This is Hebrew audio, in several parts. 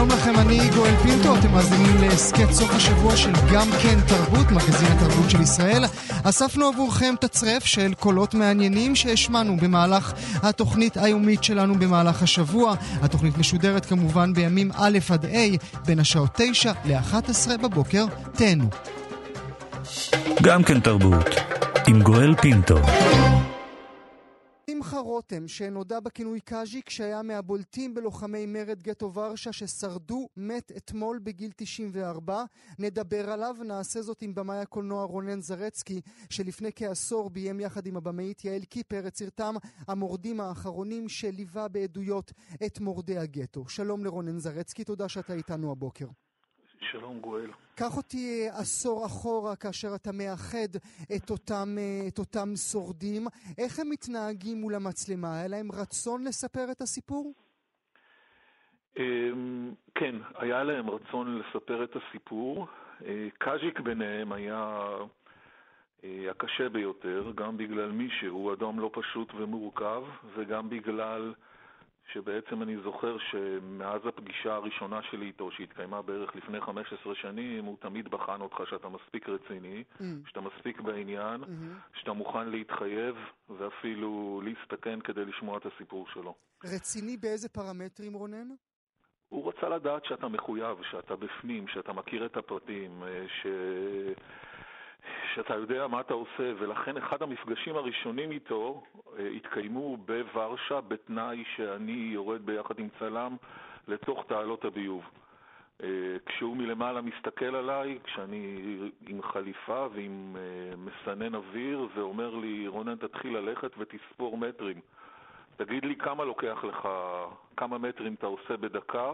שלום לכם, אני גואל פינטו, אתם מאזינים להסכת סוף השבוע של גם כן תרבות, מגזין התרבות של ישראל. אספנו עבורכם תצרף של קולות מעניינים שהשמענו במהלך התוכנית היומית שלנו במהלך השבוע. התוכנית משודרת כמובן בימים א' עד ה', בין השעות 9 ל-11 בבוקר. תהנו. גם כן תרבות. עם גואל פינטו. שמחה רותם, שנודע בכינוי קאז'יק, שהיה מהבולטים בלוחמי מרד גטו ורשה ששרדו, מת אתמול בגיל 94. נדבר עליו, נעשה זאת עם במאי הקולנוע רונן זרצקי, שלפני כעשור ביים יחד עם הבמאית יעל קיפר את סרטם המורדים האחרונים, שליווה בעדויות את מורדי הגטו. שלום לרונן זרצקי, תודה שאתה איתנו הבוקר. שלום גואל. קח אותי עשור אחורה כאשר אתה מאחד את אותם, את אותם שורדים. איך הם מתנהגים מול המצלמה? היה להם רצון לספר את הסיפור? כן, היה להם רצון לספר את הסיפור. קאז'יק ביניהם היה הקשה ביותר, גם בגלל מי שהוא אדם לא פשוט ומורכב, וגם בגלל... שבעצם אני זוכר שמאז הפגישה הראשונה שלי איתו, שהתקיימה בערך לפני 15 שנים, הוא תמיד בחן אותך שאתה מספיק רציני, mm. שאתה מספיק בעניין, mm-hmm. שאתה מוכן להתחייב ואפילו להסתכן כדי לשמוע את הסיפור שלו. רציני באיזה פרמטרים, רונן? הוא רצה לדעת שאתה מחויב, שאתה בפנים, שאתה מכיר את הפרטים, ש... שאתה יודע מה אתה עושה, ולכן אחד המפגשים הראשונים איתו אה, התקיימו בוורשה בתנאי שאני יורד ביחד עם צלם לתוך תעלות הביוב. אה, כשהוא מלמעלה מסתכל עליי, כשאני עם חליפה ועם אה, מסנן אוויר, ואומר לי, רונן, תתחיל ללכת ותספור מטרים. תגיד לי כמה לוקח לך, כמה מטרים אתה עושה בדקה,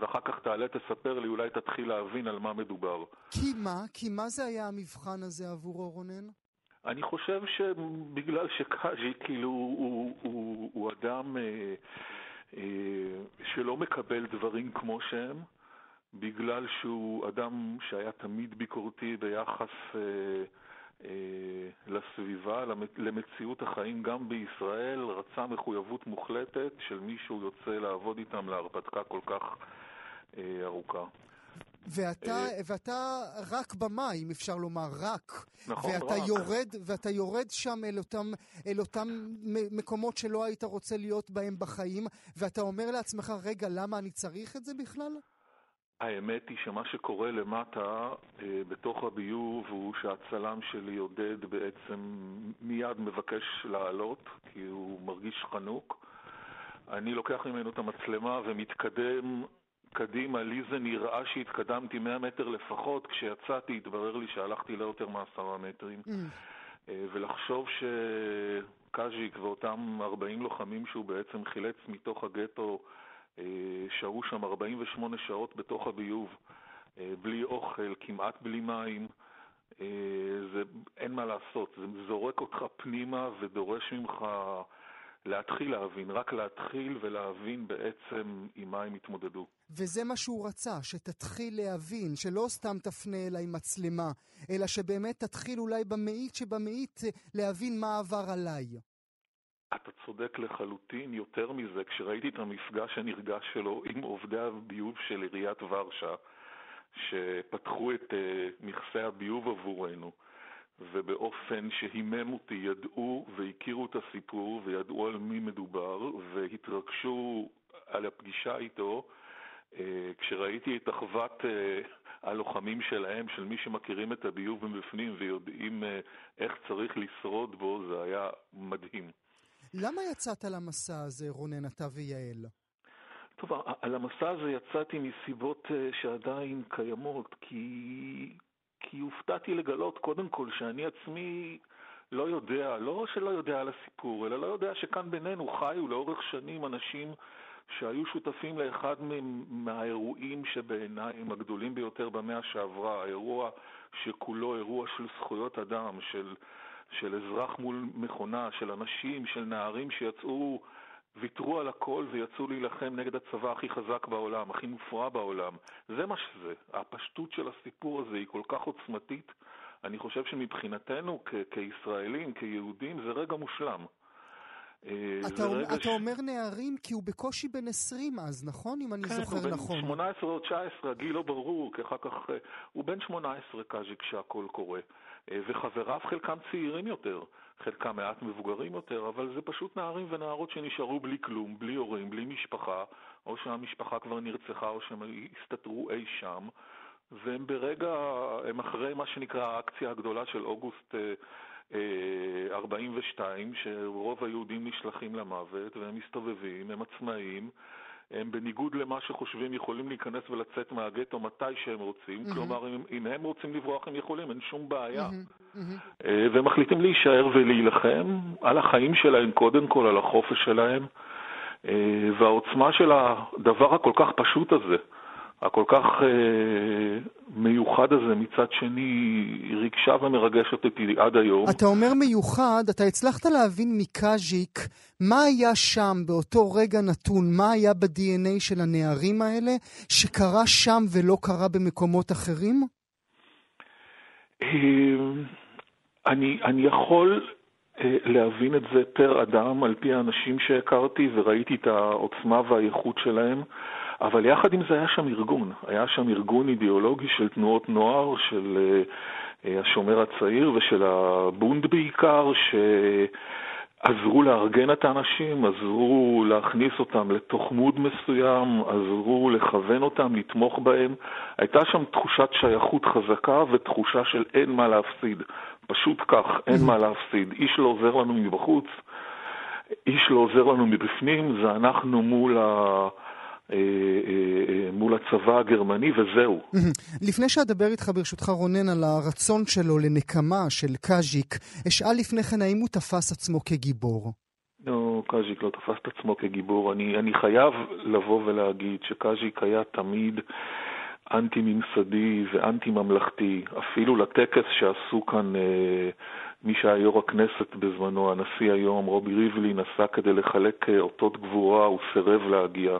ואחר כך תעלה, תספר לי, אולי תתחיל להבין על מה מדובר. כי מה? כי מה זה היה המבחן הזה עבורו, רונן? אני חושב שבגלל שקאז'י, כאילו, הוא, הוא, הוא, הוא אדם אה, אה, שלא מקבל דברים כמו שהם, בגלל שהוא אדם שהיה תמיד ביקורתי ביחס אה, אה, לסביבה, למציאות החיים גם בישראל, רצה מחויבות מוחלטת של מי שהוא יוצא לעבוד איתם להרפתקה כל כך ארוכה. ואתה, אה, ואתה רק במים, אפשר לומר, רק. נכון, ואתה רק. יורד, ואתה יורד שם אל אותם, אל אותם מקומות שלא היית רוצה להיות בהם בחיים, ואתה אומר לעצמך, רגע, למה אני צריך את זה בכלל? האמת היא שמה שקורה למטה אה, בתוך הביוב הוא שהצלם שלי עודד בעצם מיד מבקש לעלות כי הוא מרגיש חנוק. אני לוקח ממנו את המצלמה ומתקדם קדימה. לי זה נראה שהתקדמתי 100 מטר לפחות. כשיצאתי התברר לי שהלכתי לא יותר מעשרה מטרים. Mm. אה, ולחשוב שקאז'יק ואותם 40 לוחמים שהוא בעצם חילץ מתוך הגטו אה, שהו שם 48 שעות בתוך הביוב, אה, בלי אוכל, כמעט בלי מים. זה, אין מה לעשות, זה זורק אותך פנימה ודורש ממך להתחיל להבין, רק להתחיל ולהבין בעצם עם מה הם התמודדו. וזה מה שהוא רצה, שתתחיל להבין, שלא סתם תפנה אליי מצלמה, אלא שבאמת תתחיל אולי במאית שבמאית להבין מה עבר עליי. אתה צודק לחלוטין. יותר מזה, כשראיתי את המפגש הנרגש שלו עם עובדי הביוב של עיריית ורשה, שפתחו את uh, מכסי הביוב עבורנו, ובאופן שהימם אותי, ידעו והכירו את הסיפור וידעו על מי מדובר, והתרגשו על הפגישה איתו, uh, כשראיתי את אחוות uh, הלוחמים שלהם, של מי שמכירים את הביוב מבפנים ויודעים uh, איך צריך לשרוד בו, זה היה מדהים. למה יצאת למסע הזה, רונן, אתה ויעל? טוב, על המסע הזה יצאתי מסיבות אה, שעדיין קיימות, כי, כי הופתעתי לגלות קודם כל שאני עצמי לא יודע, לא שלא יודע על הסיפור, אלא לא יודע שכאן בינינו חיו לאורך שנים אנשים שהיו שותפים לאחד מהאירועים שבעיניי הם הגדולים ביותר במאה שעברה, האירוע שכולו אירוע של זכויות אדם, של, של אזרח מול מכונה, של אנשים, של נערים שיצאו, ויתרו על הכל ויצאו להילחם נגד הצבא הכי חזק בעולם, הכי מופרע בעולם. זה מה שזה. הפשטות של הסיפור הזה היא כל כך עוצמתית. אני חושב שמבחינתנו כ- כישראלים, כיהודים, זה רגע מושלם. אה, אתה, אומר, אתה אומר נערים כי הוא בקושי בן 20 אז, נכון? אם אני כן, זוכר נכון. כן, הוא בן 18 או 19, הגיל לא ברור, כי אחר כך... אה, הוא בן 18 קאז'יק כשהכול קורה. אה, וחבריו חלקם צעירים יותר, חלקם מעט מבוגרים יותר, אבל זה פשוט נערים ונערות שנשארו בלי כלום, בלי הורים, בלי משפחה, או שהמשפחה כבר נרצחה או שהם הסתתרו אי שם. והם ברגע, הם אחרי מה שנקרא האקציה הגדולה של אוגוסט 42, אה, שרוב היהודים נשלחים למוות, והם מסתובבים, הם עצמאים, הם בניגוד למה שחושבים יכולים להיכנס ולצאת מהגטו מתי שהם רוצים, mm-hmm. כלומר אם, אם הם רוצים לברוח הם יכולים, אין שום בעיה. Mm-hmm. Mm-hmm. והם מחליטים להישאר ולהילחם על החיים שלהם קודם כל, על החופש שלהם, אה, והעוצמה של הדבר הכל כך פשוט הזה. הכל כך אה, מיוחד הזה מצד שני ריגשה ומרגשת אותי עד היום. אתה אומר מיוחד, אתה הצלחת להבין מקאז'יק מה היה שם באותו רגע נתון, מה היה ב-DNA של הנערים האלה שקרה שם ולא קרה במקומות אחרים? אה, אני, אני יכול אה, להבין את זה פר אדם על פי האנשים שהכרתי וראיתי את העוצמה והאיכות שלהם. אבל יחד עם זה היה שם ארגון, היה שם ארגון אידיאולוגי של תנועות נוער, של uh, השומר הצעיר ושל הבונד בעיקר, שעזרו לארגן את האנשים, עזרו להכניס אותם לתוך מוד מסוים, עזרו לכוון אותם, לתמוך בהם. הייתה שם תחושת שייכות חזקה ותחושה של אין מה להפסיד. פשוט כך, אין מה להפסיד. איש לא עוזר לנו מבחוץ, איש לא עוזר לנו מבפנים, זה אנחנו מול ה... אה, אה, אה, מול הצבא הגרמני, וזהו. לפני שאדבר איתך ברשותך רונן על הרצון שלו לנקמה של קאז'יק, אשאל לפני כן האם הוא תפס עצמו כגיבור. לא, קאז'יק לא תפס את עצמו כגיבור. אני, אני חייב לבוא ולהגיד שקאז'יק היה תמיד אנטי-ממסדי ואנטי-ממלכתי. אפילו לטקס שעשו כאן אה, מי שהיה יו"ר הכנסת בזמנו, הנשיא היום, רובי ריבלין, נסע כדי לחלק אותות גבורה, הוא סירב להגיע.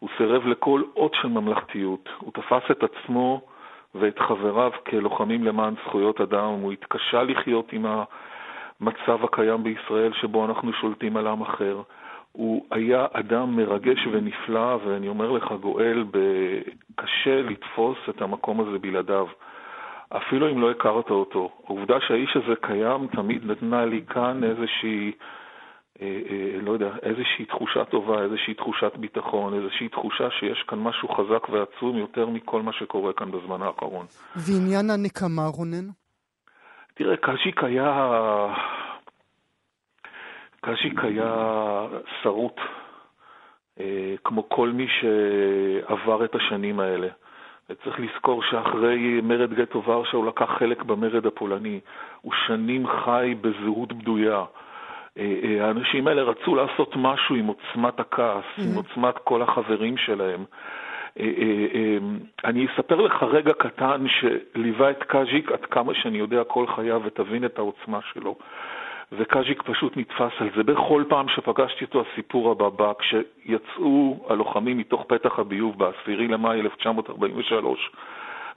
הוא סירב לכל אות של ממלכתיות. הוא תפס את עצמו ואת חבריו כלוחמים למען זכויות אדם. הוא התקשה לחיות עם המצב הקיים בישראל שבו אנחנו שולטים על עם אחר. הוא היה אדם מרגש ונפלא, ואני אומר לך, גואל, קשה לתפוס את המקום הזה בלעדיו. אפילו אם לא הכרת אותו. העובדה שהאיש הזה קיים תמיד נתנה לי כאן איזושהי לא יודע, איזושהי תחושה טובה, איזושהי תחושת ביטחון, איזושהי תחושה שיש כאן משהו חזק ועצום יותר מכל מה שקורה כאן בזמן האחרון. ועניין הנקמה, רונן? תראה, קאז'יק היה... קאז'יק היה שרוט, אה, כמו כל מי שעבר את השנים האלה. צריך לזכור שאחרי מרד גטו ורשה הוא לקח חלק במרד הפולני. הוא שנים חי בזהות בדויה. אה, אה, האנשים האלה רצו לעשות משהו עם עוצמת הכעס, mm-hmm. עם עוצמת כל החברים שלהם. אה, אני אספר לך רגע קטן שליווה את קאז'יק עד כמה שאני יודע כל חייו ותבין את העוצמה שלו. וקאז'יק פשוט נתפס על זה. בכל פעם שפגשתי אותו הסיפור הבא בא, כשיצאו הלוחמים מתוך פתח הביוב ב-10 למאי 1943,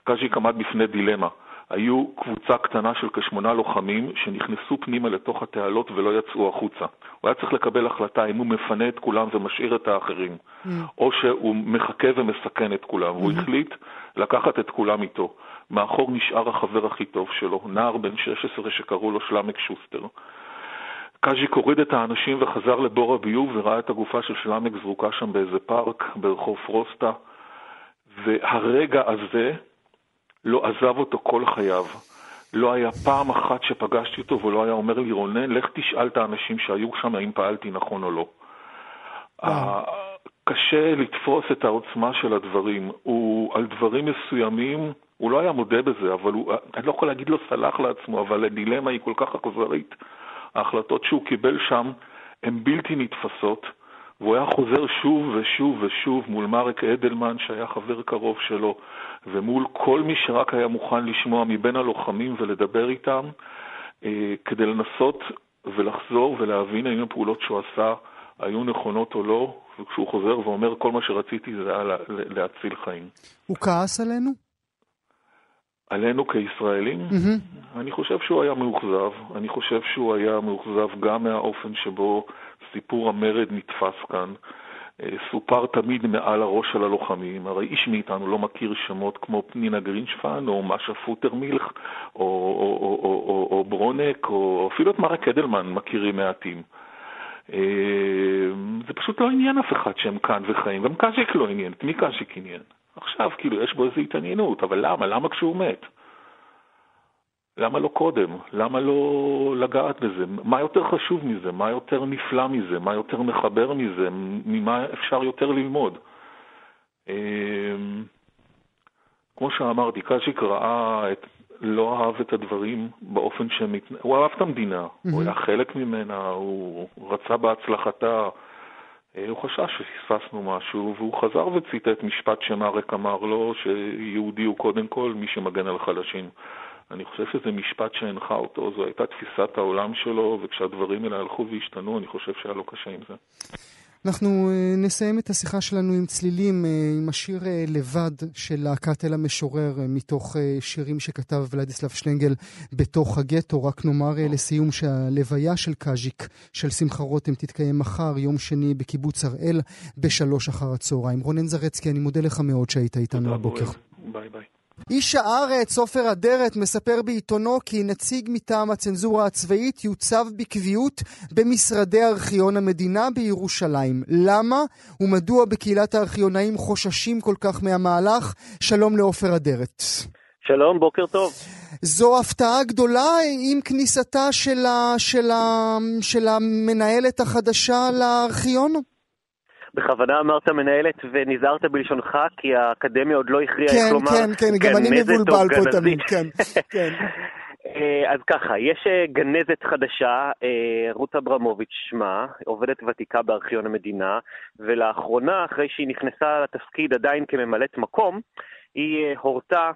קאז'יק עמד בפני דילמה. היו קבוצה קטנה של כשמונה לוחמים שנכנסו פנימה לתוך התעלות ולא יצאו החוצה. הוא היה צריך לקבל החלטה אם הוא מפנה את כולם ומשאיר את האחרים, mm. או שהוא מחכה ומסכן את כולם. Mm. hmm החליט לקחת את כולם איתו. מאחור נשאר החבר הכי טוב שלו, נער בן 16 שקראו לו שלמק שוסטר. קאז'יק הוריד את האנשים וחזר לבור הביוב וראה את הגופה של שלמק זרוקה שם באיזה פארק ברחוב פרוסטה. והרגע הזה לא עזב אותו כל חייו. לא היה פעם אחת שפגשתי אותו ולא היה אומר לי, רונן, לך תשאל את האנשים שהיו שם האם פעלתי נכון או לא. קשה לתפוס את העוצמה של הדברים. הוא, על דברים מסוימים, הוא לא היה מודה בזה, אבל הוא, אני לא יכול להגיד לו סלח לעצמו, אבל הדילמה היא כל כך אכזרית. ההחלטות שהוא קיבל שם הן בלתי נתפסות. והוא היה חוזר שוב ושוב ושוב מול מרק אדלמן, שהיה חבר קרוב שלו, ומול כל מי שרק היה מוכן לשמוע מבין הלוחמים ולדבר איתם, אה, כדי לנסות ולחזור ולהבין האם הפעולות שהוא עשה היו נכונות או לא, וכשהוא חוזר ואומר כל מה שרציתי זה היה להציל חיים. הוא כעס עלינו? עלינו כישראלים? Mm-hmm. אני חושב שהוא היה מאוכזב. אני חושב שהוא היה מאוכזב גם מהאופן שבו סיפור המרד נתפס כאן. סופר תמיד מעל הראש של הלוחמים, הרי איש מאיתנו לא מכיר שמות כמו פנינה גרינשפן או משה פוטרמילך או, או, או, או, או, או ברונק או אפילו את מרק קדלמן מכירים מעטים. אה, זה פשוט לא עניין אף אחד שהם כאן וחיים, גם קאז'יק לא עניין, את מי קאז'יק עניין? עכשיו כאילו יש בו איזו התעניינות, אבל למה? למה כשהוא מת? למה לא קודם? למה לא לגעת בזה? מה יותר חשוב מזה? מה יותר נפלא מזה? מה יותר מחבר מזה? ממה אפשר יותר ללמוד? אמ, כמו שאמרתי, קאז'יק ראה את, לא אהב את הדברים באופן שהם... הוא אהב את המדינה, mm-hmm. הוא היה חלק ממנה, הוא רצה בהצלחתה, אה, הוא חשש שפספסנו משהו, והוא חזר וציטט משפט שמרק אמר לו, שיהודי הוא קודם כל מי שמגן על חלשים. אני חושב שזה משפט שהנחה אותו, זו הייתה תפיסת העולם שלו, וכשהדברים האלה הלכו והשתנו, אני חושב שהיה לו קשה עם זה. אנחנו אה, נסיים את השיחה שלנו עם צלילים, אה, עם השיר אה, לבד של להקת אל המשורר, מתוך שירים שכתב ולדיסלב שלנגל בתוך הגטו. רק נאמר לסיום שהלוויה של קאז'יק, של שמחה רותם, תתקיים מחר, יום שני, בקיבוץ הראל, בשלוש אחר הצהריים. רונן זרצקי, אני מודה לך מאוד שהיית איתנו הבוקר. ביי ביי. איש הארץ, עופר אדרת, מספר בעיתונו כי נציג מטעם הצנזורה הצבאית יוצב בקביעות במשרדי ארכיון המדינה בירושלים. למה ומדוע בקהילת הארכיונאים חוששים כל כך מהמהלך? שלום לעופר אדרת. שלום, בוקר טוב. זו הפתעה גדולה עם כניסתה של, ה, של, ה, של המנהלת החדשה לארכיון? בכוונה אמרת מנהלת ונזהרת בלשונך, כי האקדמיה עוד לא הכריעה כן, איך לומר כן, כן, כן, גם אני מבולבל פה תמיד, כן, כן. אה, אז ככה, יש אה, גנזת חדשה, אה, רות אברמוביץ' שמה, עובדת ותיקה בארכיון המדינה, ולאחרונה, אחרי שהיא נכנסה לתפקיד עדיין כממלאת מקום, היא הורתה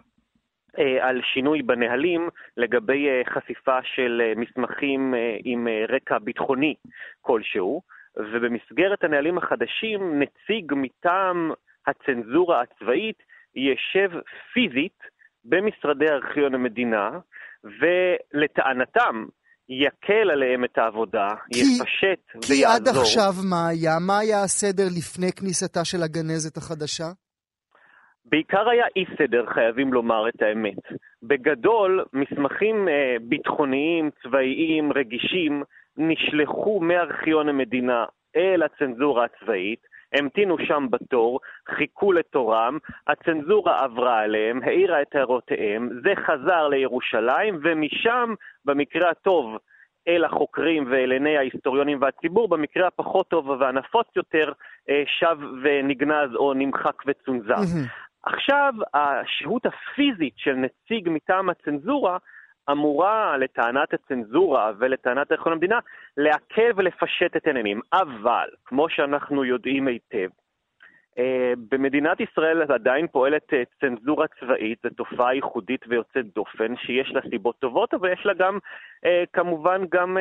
על שינוי בנהלים לגבי חשיפה של מסמכים עם רקע ביטחוני כלשהו. ובמסגרת הנהלים החדשים, נציג מטעם הצנזורה הצבאית יישב פיזית במשרדי ארכיון המדינה, ולטענתם יקל עליהם את העבודה, כי, יפשט כי ויעזור. כי עד עכשיו מה היה? מה היה הסדר לפני כניסתה של הגנזת החדשה? בעיקר היה אי סדר, חייבים לומר את האמת. בגדול, מסמכים אה, ביטחוניים, צבאיים, רגישים, נשלחו מארכיון המדינה אל הצנזורה הצבאית, המתינו שם בתור, חיכו לתורם, הצנזורה עברה עליהם, העירה את הערותיהם, זה חזר לירושלים, ומשם, במקרה הטוב, אל החוקרים ואל עיני ההיסטוריונים והציבור, במקרה הפחות טוב והנפוץ יותר, אה, שב ונגנז או נמחק וצונזר. עכשיו, השהות הפיזית של נציג מטעם הצנזורה אמורה, לטענת הצנזורה ולטענת ערכון המדינה, לעכב ולפשט את העניינים. אבל, כמו שאנחנו יודעים היטב, אה, במדינת ישראל עדיין פועלת אה, צנזורה צבאית, זו תופעה ייחודית ויוצאת דופן, שיש לה סיבות טובות, אבל יש לה גם, אה, כמובן, גם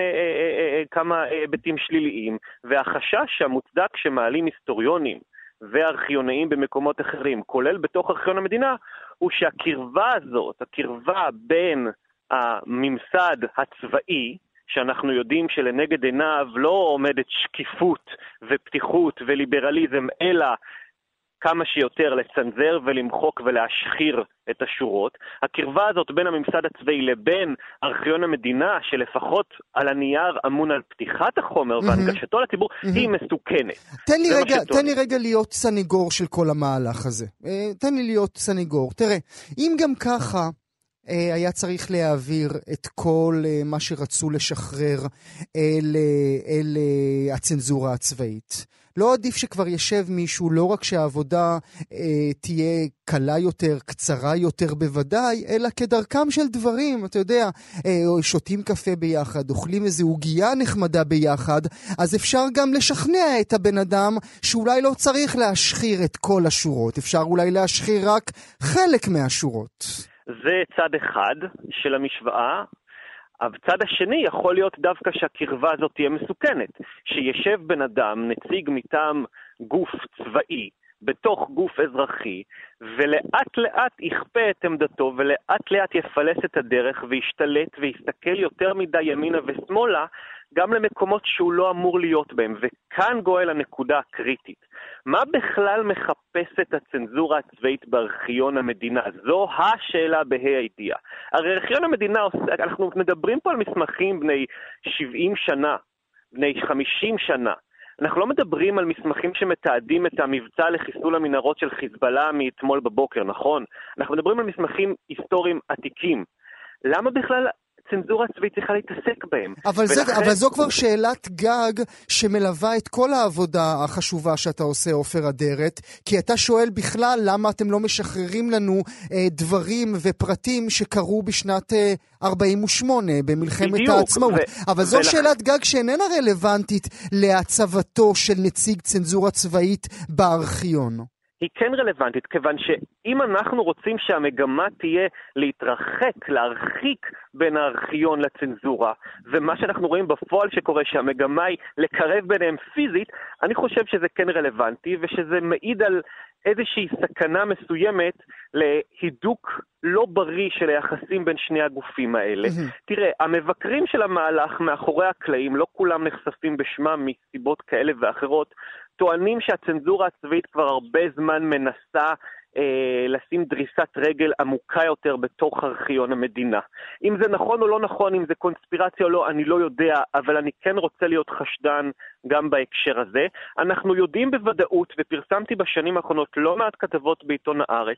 כמה היבטים שליליים. והחשש המוצדק שמעלים היסטוריונים וארכיונאים במקומות אחרים, כולל בתוך ארכיון המדינה, הוא שהקרבה הזאת, הקרבה בין הממסד הצבאי, שאנחנו יודעים שלנגד עיניו לא עומדת שקיפות ופתיחות וליברליזם, אלא כמה שיותר לצנזר ולמחוק ולהשחיר את השורות. הקרבה הזאת בין הממסד הצבאי לבין ארכיון המדינה, שלפחות על הנייר אמון על פתיחת החומר. והנגשתו לציבור. היא מסוכנת. תן לי, רגע, תן לי רגע להיות סניגור של כל המהלך הזה. אה, תן לי להיות סניגור. תראה, אם גם ככה... אה, היה צריך להעביר את כל אה, מה שרצו לשחרר אל, אל הצנזורה הצבאית. לא עדיף שכבר ישב מישהו, לא רק שהעבודה אה, תהיה קלה יותר, קצרה יותר בוודאי, אלא כדרכם של דברים, אתה יודע, אה, שותים קפה ביחד, אוכלים איזו עוגייה נחמדה ביחד, אז אפשר גם לשכנע את הבן אדם שאולי לא צריך להשחיר את כל השורות, אפשר אולי להשחיר רק חלק מהשורות. זה צד אחד של המשוואה. הצד השני יכול להיות דווקא שהקרבה הזאת תהיה מסוכנת. שישב בן אדם, נציג מטעם גוף צבאי, בתוך גוף אזרחי, ולאט לאט יכפה את עמדתו, ולאט לאט יפלס את הדרך, וישתלט ויסתכל יותר מדי ימינה ושמאלה, גם למקומות שהוא לא אמור להיות בהם. וכאן גואל הנקודה הקריטית. מה בכלל מחפשת הצנזורה הצבאית בארכיון המדינה? זו השאלה בה"א הידיעה. הרי ארכיון המדינה, אנחנו מדברים פה על מסמכים בני 70 שנה, בני 50 שנה. אנחנו לא מדברים על מסמכים שמתעדים את המבצע לחיסול המנהרות של חיזבאללה מאתמול בבוקר, נכון? אנחנו מדברים על מסמכים היסטוריים עתיקים. למה בכלל הצנזורה הצבאית צריכה להתעסק בהם. אבל, ולכן... זה, אבל זו כבר שאלת גג שמלווה את כל העבודה החשובה שאתה עושה, עופר אדרת, כי אתה שואל בכלל למה אתם לא משחררים לנו אה, דברים ופרטים שקרו בשנת אה, 48 במלחמת בדיוק, העצמאות. ו- אבל זו ולכ... שאלת גג שאיננה רלוונטית להצבתו של נציג צנזורה צבאית בארכיון. היא כן רלוונטית, כיוון שאם אנחנו רוצים שהמגמה תהיה להתרחק, להרחיק בין הארכיון לצנזורה, ומה שאנחנו רואים בפועל שקורה, שהמגמה היא לקרב ביניהם פיזית, אני חושב שזה כן רלוונטי, ושזה מעיד על איזושהי סכנה מסוימת להידוק לא בריא של היחסים בין שני הגופים האלה. תראה, המבקרים של המהלך מאחורי הקלעים, לא כולם נחשפים בשמם מסיבות כאלה ואחרות, טוענים שהצנזורה הצבאית כבר הרבה זמן מנסה אה, לשים דריסת רגל עמוקה יותר בתוך ארכיון המדינה. אם זה נכון או לא נכון, אם זה קונספירציה או לא, אני לא יודע, אבל אני כן רוצה להיות חשדן גם בהקשר הזה. אנחנו יודעים בוודאות, ופרסמתי בשנים האחרונות לא מעט כתבות בעיתון הארץ,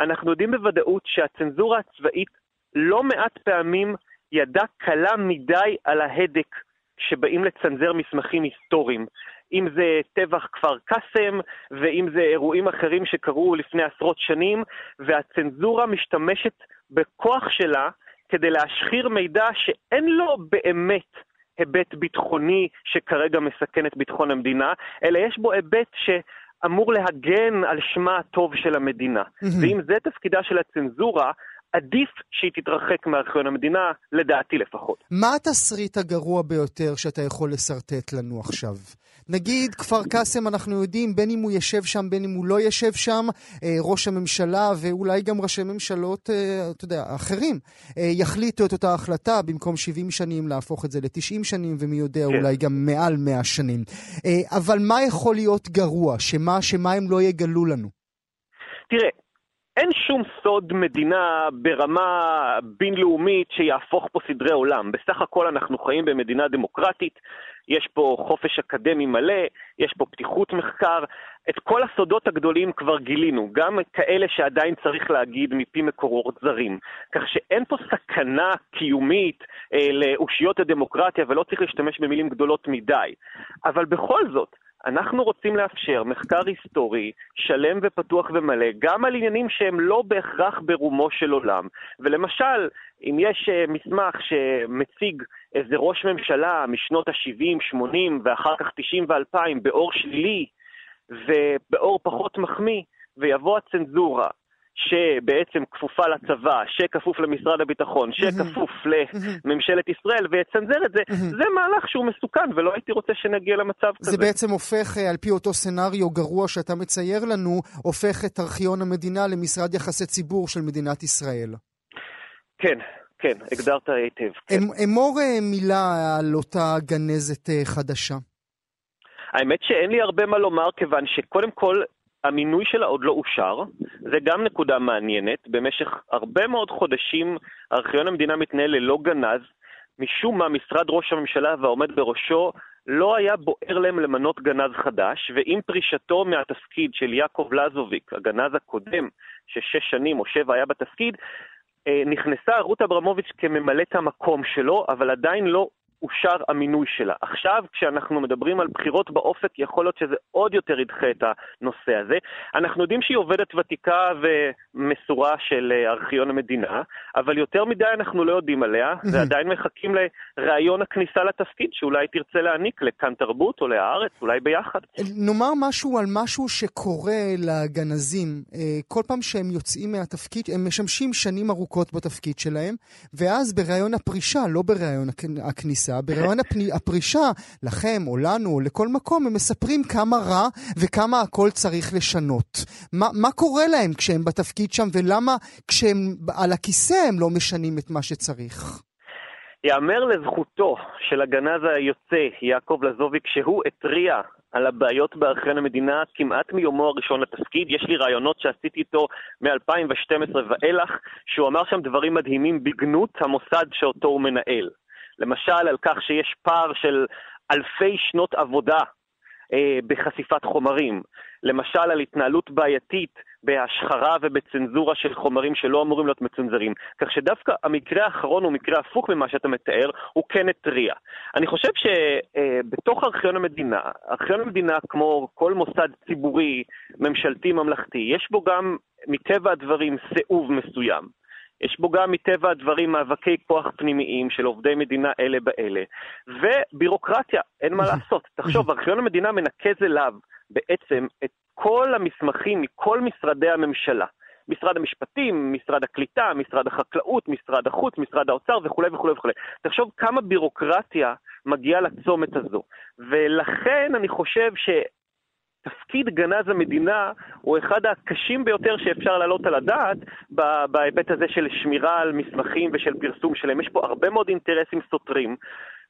אנחנו יודעים בוודאות שהצנזורה הצבאית לא מעט פעמים ידה קלה מדי על ההדק כשבאים לצנזר מסמכים היסטוריים. אם זה טבח כפר קאסם, ואם זה אירועים אחרים שקרו לפני עשרות שנים, והצנזורה משתמשת בכוח שלה כדי להשחיר מידע שאין לו באמת היבט ביטחוני שכרגע מסכן את ביטחון המדינה, אלא יש בו היבט ש... אמור להגן על שמה הטוב של המדינה. ואם זה תפקידה של הצנזורה, עדיף שהיא תתרחק מארכיון המדינה, לדעתי לפחות. מה התסריט הגרוע ביותר שאתה יכול לשרטט לנו עכשיו? נגיד כפר קאסם, אנחנו יודעים, בין אם הוא יושב שם, בין אם הוא לא יושב שם, אה, ראש הממשלה ואולי גם ראשי ממשלות, אה, אתה יודע, אחרים, אה, יחליטו את אותה החלטה, במקום 70 שנים להפוך את זה ל-90 שנים, ומי יודע, כן. אולי גם מעל 100 שנים. אבל מה יכול להיות גרוע? שמה, שמה הם לא יגלו לנו? תראה, אין שום סוד מדינה ברמה בינלאומית שיהפוך פה סדרי עולם. בסך הכל אנחנו חיים במדינה דמוקרטית, יש פה חופש אקדמי מלא, יש פה פתיחות מחקר. את כל הסודות הגדולים כבר גילינו, גם כאלה שעדיין צריך להגיד מפי מקורות זרים. כך שאין פה סכנה קיומית אה, לאושיות הדמוקרטיה, ולא צריך להשתמש במילים גדולות מדי. אבל בכל זאת, אנחנו רוצים לאפשר מחקר היסטורי שלם ופתוח ומלא, גם על עניינים שהם לא בהכרח ברומו של עולם. ולמשל, אם יש אה, מסמך שמציג איזה ראש ממשלה משנות ה-70, 80 ואחר כך 90 ו-2000 באור שלילי ובאור פחות מחמיא, ויבוא הצנזורה שבעצם כפופה לצבא, שכפוף למשרד הביטחון, שכפוף לממשלת ישראל, ויצנזר את זה, זה מהלך שהוא מסוכן, ולא הייתי רוצה שנגיע למצב כזה. זה בעצם הופך, אה, על פי אותו סצנריו גרוע שאתה מצייר לנו, הופך את ארכיון המדינה למשרד יחסי ציבור של מדינת ישראל. כן, כן, הגדרת היטב. כן. אמור אה, מילה על אותה גנזת אה, חדשה. האמת שאין לי הרבה מה לומר, כיוון שקודם כל המינוי שלה עוד לא אושר, זה גם נקודה מעניינת. במשך הרבה מאוד חודשים ארכיון המדינה מתנהל ללא גנז. משום מה משרד ראש הממשלה והעומד בראשו לא היה בוער להם למנות גנז חדש, ועם פרישתו מהתפקיד של יעקב לזוביק, הגנז הקודם, ששש שנים או שבע היה בתפקיד, אה, נכנסה רות אברמוביץ' כממלאת המקום שלו, אבל עדיין לא אושר המינוי שלה. עכשיו, כשאנחנו מדברים על בחירות באופק, יכול להיות שזה עוד יותר ידחה את הנושא הזה. אנחנו יודעים שהיא עובדת ותיקה ומסורה של אה, ארכיון המדינה, אבל יותר מדי אנחנו לא יודעים עליה, ועדיין מחכים לראיון הכניסה לתפקיד, שאולי תרצה להעניק לכאן תרבות או להארץ, אולי ביחד. נאמר משהו על משהו שקורה לגנזים. אה, כל פעם שהם יוצאים מהתפקיד, הם משמשים שנים ארוכות בתפקיד שלהם, ואז בראיון הפרישה, לא בראיון הכניסה, הכניסה, ברעיון הפני, הפרישה, לכם או לנו או לכל מקום, הם מספרים כמה רע וכמה הכל צריך לשנות. מה, מה קורה להם כשהם בתפקיד שם ולמה כשהם על הכיסא הם לא משנים את מה שצריך? יאמר לזכותו של הגנז היוצא, יעקב לזוביק, שהוא התריע על הבעיות בארכיון המדינה כמעט מיומו הראשון לתפקיד. יש לי רעיונות שעשיתי איתו מ-2012 ואילך, שהוא אמר שם דברים מדהימים בגנות המוסד שאותו הוא מנהל. למשל על כך שיש פער של אלפי שנות עבודה אה, בחשיפת חומרים, למשל על התנהלות בעייתית בהשחרה ובצנזורה של חומרים שלא אמורים להיות מצונזרים. כך שדווקא המקרה האחרון הוא מקרה הפוך ממה שאתה מתאר, הוא כן התריע. אני חושב שבתוך אה, ארכיון המדינה, ארכיון המדינה, כמו כל מוסד ציבורי, ממשלתי, ממלכתי, יש בו גם, מטבע הדברים, סיאוב מסוים. יש בו גם מטבע הדברים מאבקי כוח פנימיים של עובדי מדינה אלה באלה, ובירוקרטיה, אין מה לעשות. תחשוב, ארכיון המדינה מנקז אליו בעצם את כל המסמכים מכל משרדי הממשלה. משרד המשפטים, משרד הקליטה, משרד החקלאות, משרד החוץ, משרד האוצר וכולי וכולי וכולי. תחשוב כמה בירוקרטיה מגיעה לצומת הזו. ולכן אני חושב ש... תפקיד גנז המדינה הוא אחד הקשים ביותר שאפשר להעלות על הדעת בהיבט הזה של שמירה על מסמכים ושל פרסום שלהם. יש פה הרבה מאוד אינטרסים סותרים.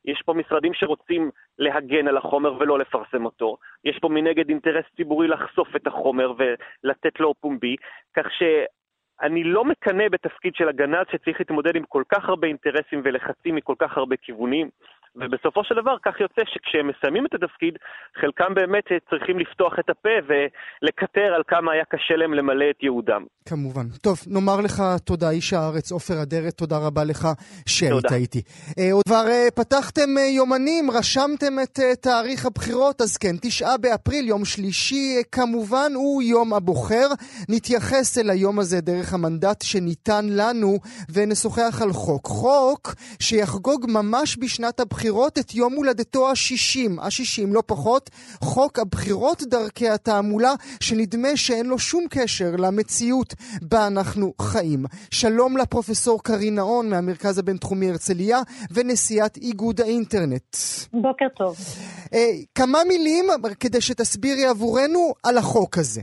יש פה משרדים שרוצים להגן על החומר ולא לפרסם אותו. יש פה מנגד אינטרס ציבורי לחשוף את החומר ולתת לו פומבי, כך שאני לא מקנא בתפקיד של הגנז שצריך להתמודד עם כל כך הרבה אינטרסים ולחצים מכל כך הרבה כיוונים. ובסופו של דבר כך יוצא שכשהם מסיימים את התפקיד, חלקם באמת צריכים לפתוח את הפה ולקטר על כמה היה קשה להם למלא את ייעודם. כמובן. טוב, נאמר לך תודה, איש הארץ, עופר אדרת, תודה רבה לך שהיית איתי. אה, כבר אה, פתחתם אה, יומנים, רשמתם את תאריך הבחירות, אז כן, תשעה באפריל, יום שלישי, כמובן, הוא יום הבוחר. נתייחס אל היום הזה דרך המנדט שניתן לנו, ונשוחח על חוק. חוק שיחגוג ממש בשנת הבחירות. הבחירות את יום הולדתו השישים, השישים לא פחות, חוק הבחירות דרכי התעמולה, שנדמה שאין לו שום קשר למציאות בה אנחנו חיים. שלום לפרופסור קרין נאון מהמרכז הבינתחומי הרצליה ונשיאת איגוד האינטרנט. בוקר טוב. אה, כמה מילים כדי שתסבירי עבורנו על החוק הזה.